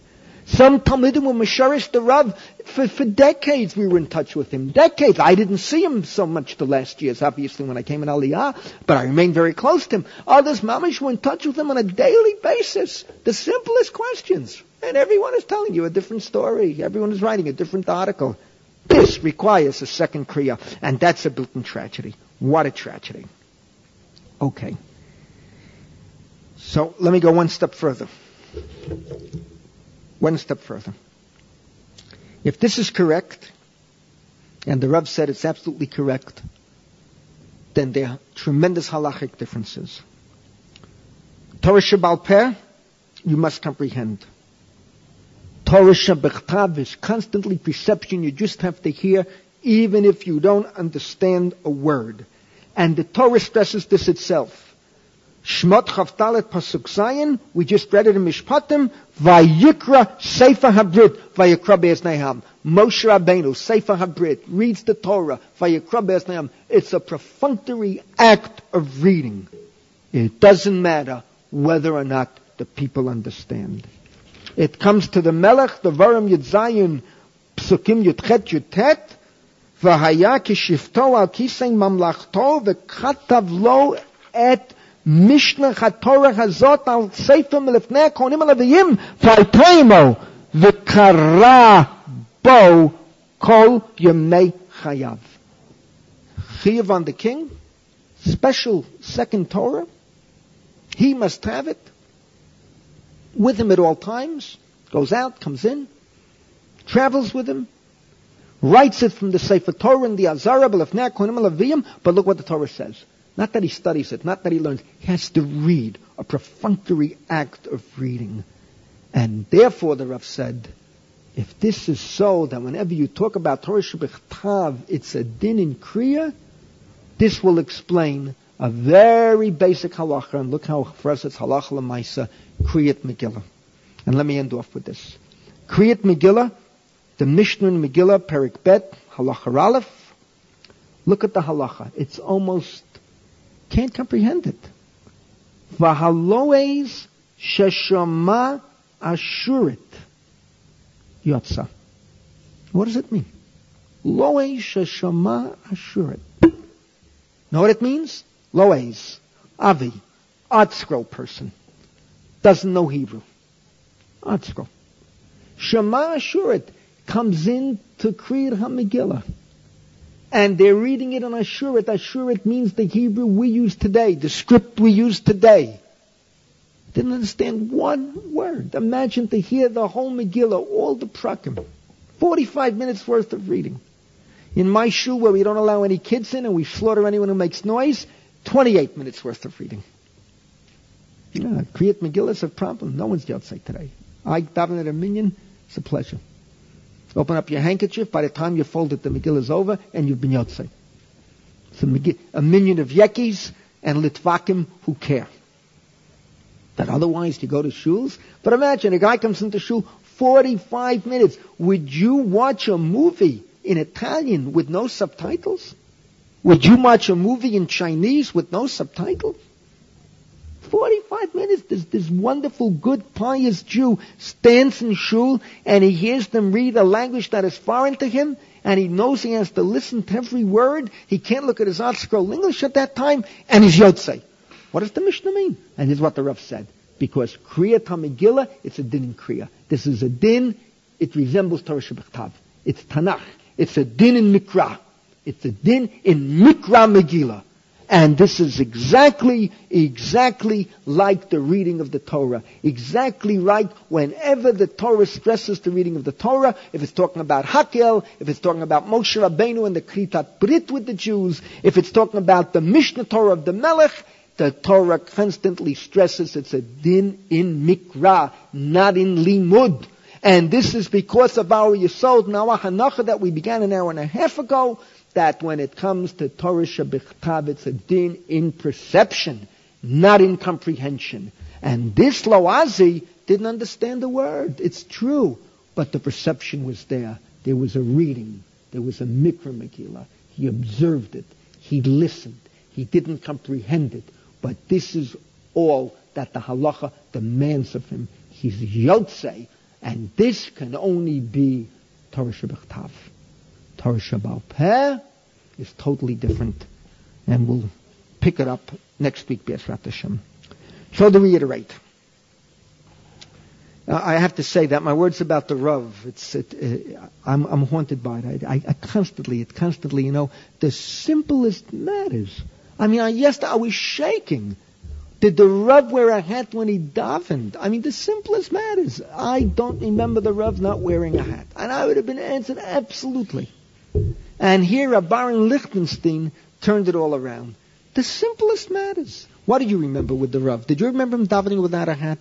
Some Talmudim were Masharish the Rav. For, for decades we were in touch with him. Decades. I didn't see him so much the last years, obviously, when I came in Aliyah, but I remained very close to him. Others, Mamish, were in touch with him on a daily basis. The simplest questions. And everyone is telling you a different story. Everyone is writing a different article. This requires a second Kriya, and that's a built-in tragedy. What a tragedy. Okay. So let me go one step further. One step further. If this is correct, and the Rav said it's absolutely correct, then there are tremendous halachic differences. Torah Shabbal Peh, you must comprehend. Torah Shabbat is constantly perception. You just have to hear, even if you don't understand a word. And the Torah stresses this itself. Shmot Chavtalet Pasuk Zayin, we just read it in Mishpatim, Vayikra Sefer Habrit, Vayikra Be'ezneham. Moshe Rabbeinu, Sefer Habrit, reads the Torah, Vayikra Be'ezneham. It's a perfunctory act of reading. It doesn't matter whether or not the people understand It comes to the Melech, the Varim Yudzayin, Psukim Yudchet Yudtet, והיה כשבתו על כיסא ממלכתו וכתב לו את משנח התורה הזאת על ספר מלפני הכהנים הלוויים ויתמו וקרא בו כל ימי חייו. Chiyav on the king, special second Torah, he must have it with him at all times, goes out, comes in, travels with him, writes it from the Sefer Torah and the Azara, but look what the Torah says. Not that he studies it, not that he learns. He has to read, a perfunctory act of reading. And therefore, the Rav said, if this is so, that whenever you talk about Torah Shabbat it's a din in Kriya, this will explain a very basic halacha, and look how us it's halacha lemaisa, Kriyat Megillah. And let me end off with this. Kriyat Megillah, the Mishnah in Megillah, Perik Bet, halacha Aleph. Look at the halacha. It's almost, can't comprehend it. Vahaloes sheshama ashurit yotza. What does it mean? Loe sheshama ashurit. Know what it means? Loes, Avi, Art person. Doesn't know Hebrew. Art Shema Ashurit comes in to Kriyat HaMegillah. And they're reading it on Ashurit. Ashurit means the Hebrew we use today, the script we use today. Didn't understand one word. Imagine to hear the whole Megillah, all the prakim. 45 minutes worth of reading. In my shul, where we don't allow any kids in and we slaughter anyone who makes noise, 28 minutes worth of reading. Yeah, Kriyat Megillah is a problem. No one's outside today. I daven at a minyan. It's a pleasure. Open up your handkerchief. By the time you fold it, the Megillah is over, and you've been yotzei. It's a, a minyan of yekis and litvakim who care. That otherwise you go to shuls. But imagine a guy comes into shul 45 minutes. Would you watch a movie in Italian with no subtitles? Would you watch a movie in Chinese with no subtitles? 45 minutes, this, this wonderful, good, pious Jew stands in shul and he hears them read a language that is foreign to him and he knows he has to listen to every word. He can't look at his ArtScroll English at that time and he's Yotzei. What does the Mishnah mean? And here's what the Rav said. Because Kriya Tamigila, it's a din in Kriya. This is a din, it resembles Torah Shabbat It's Tanakh. It's a din in Mikra. It's a din in Mikra Megillah. And this is exactly, exactly like the reading of the Torah. Exactly right whenever the Torah stresses the reading of the Torah, if it's talking about Hakel, if it's talking about Moshe Rabbeinu and the Kritat Brit with the Jews, if it's talking about the Mishnah Torah of the Melech, the Torah constantly stresses it's a din in Mikra, not in Limud. And this is because of our Yisod our Hanacha that we began an hour and a half ago, that when it comes to Torah Shabichtav, it's a din in perception, not in comprehension. And this Loazi didn't understand the word. It's true. But the perception was there. There was a reading. There was a Mikra Megillah. He observed it. He listened. He didn't comprehend it. But this is all that the halacha demands of him. He's Yotzei. And this can only be Torah Shabichtav. Torah Shabbat Peh is totally different. And we'll pick it up next week, Be'ezrat Hashem. So to reiterate, I have to say that my words about the Rav, it's, it, uh, I'm, I'm, haunted by it. I, I, constantly, it constantly, you know, the simplest matters. I mean, I, yesterday I was shaking. Did the Rav wear a hat when he davened? I mean, the simplest matters. I don't remember the Rav not wearing a hat. And I would have been answered absolutely. And here, Baron Lichtenstein turned it all around. The simplest matters. What do you remember with the Rav? Did you remember him davening without a hat?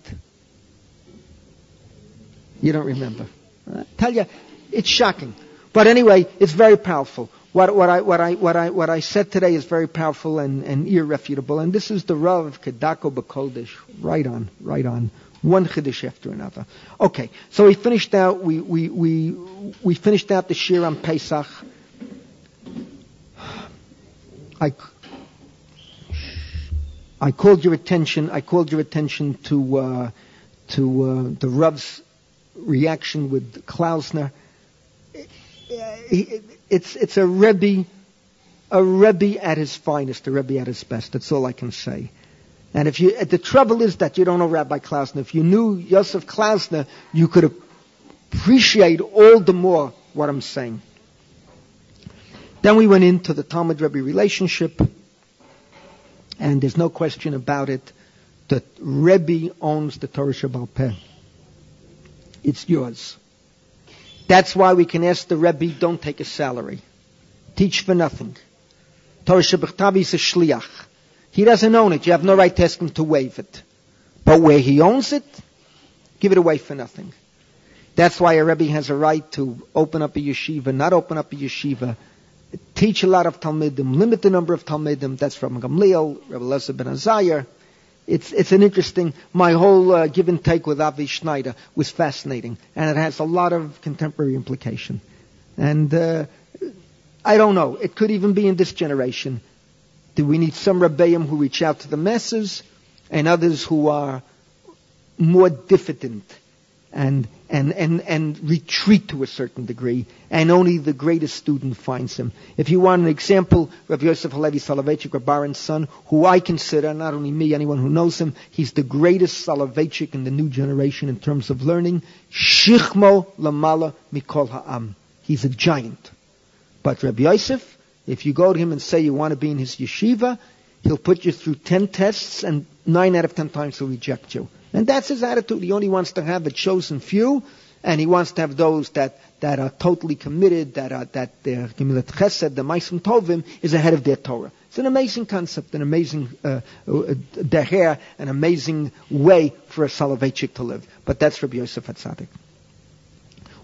You don't remember. I tell you, it's shocking. But anyway, it's very powerful. What, what, I, what, I, what, I, what I said today is very powerful and, and irrefutable. And this is the Rav Kedako Bakoldish. Right on, right on. One Chiddush after another. Okay, so we finished out, we, we, we, we finished out the Shir on Pesach. I, I called your attention. I called your attention to uh, to uh, the Rav's reaction with Klausner. it's it's a Rebbe, a Rebbe at his finest, a Rebbe at his best. That's all I can say. And if you, the trouble is that you don't know Rabbi Klausner. If you knew Yosef Klausner, you could appreciate all the more what I'm saying. Then we went into the Talmud Rebbe relationship, and there's no question about it that Rebbe owns the Torah Shabbal Peh. It's yours. That's why we can ask the Rebbe, don't take a salary. Teach for nothing. Torah Shabbat is a shliach. He doesn't own it. You have no right to ask him to waive it. But where he owns it, give it away for nothing. That's why a Rebbe has a right to open up a yeshiva, not open up a yeshiva, teach a lot of Talmudim, limit the number of Talmudim. That's from Gamliel, Rebbe Lezer ben Azayar. It's, it's an interesting, my whole uh, give and take with Avi Schneider was fascinating, and it has a lot of contemporary implication. And uh, I don't know, it could even be in this generation. Do we need some Rebbeim who reach out to the masses, and others who are more diffident and, and, and, and retreat to a certain degree, and only the greatest student finds him. If you want an example, Rav Yosef Halevi Soloveitchik, Rav son, who I consider, not only me, anyone who knows him, he's the greatest Soloveitchik in the new generation in terms of learning. Shichmo lamala mikol ha'am. He's a giant. But Rabbi Yosef, if you go to him and say you want to be in his yeshiva, he'll put you through ten tests, and nine out of ten times he'll reject you. And that's his attitude. He only wants to have a chosen few, and he wants to have those that, that are totally committed, that are, that their Gemilat Chesed, the Maisim Tovim, is ahead of their Torah. It's an amazing concept, an amazing uh, uh, deher, an amazing way for a Soloveitchik to live. But that's Rabbi Yosef Hatzadik.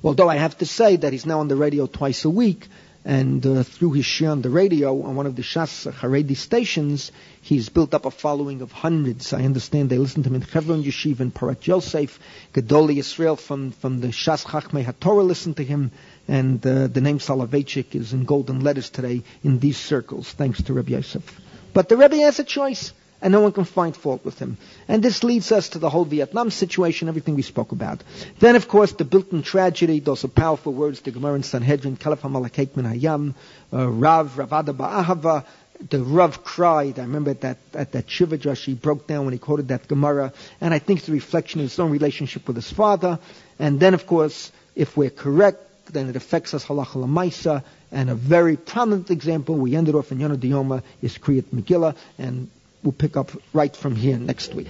Although I have to say that he's now on the radio twice a week, and uh, through his shiur on the radio on one of the Shas Haredi stations, he's built up a following of hundreds. I understand they listen to him in Hebron Yeshiva and Porat Yosef. Gedoli Israel from, from the Shas Chachmei HaTorah listen to him. And uh, the name Soloveitchik is in golden letters today in these circles, thanks to Rabbi Yosef. But the Rebbe has a choice and no one can find fault with him. And this leads us to the whole Vietnam situation, everything we spoke about. Then, of course, the Bilton tragedy, those are powerful words, the Gemara in Sanhedrin, Kalaf Hayam, uh, Rav, Ravada Ba'ahava, the Rav cried. I remember that, at that Shiva he broke down when he quoted that Gemara. And I think it's a reflection of his own relationship with his father. And then, of course, if we're correct, then it affects us halacha lamaisa. And a very prominent example, we ended off in Yonah Dioma, is Kriyat Megillah. And We'll pick up right from here next week.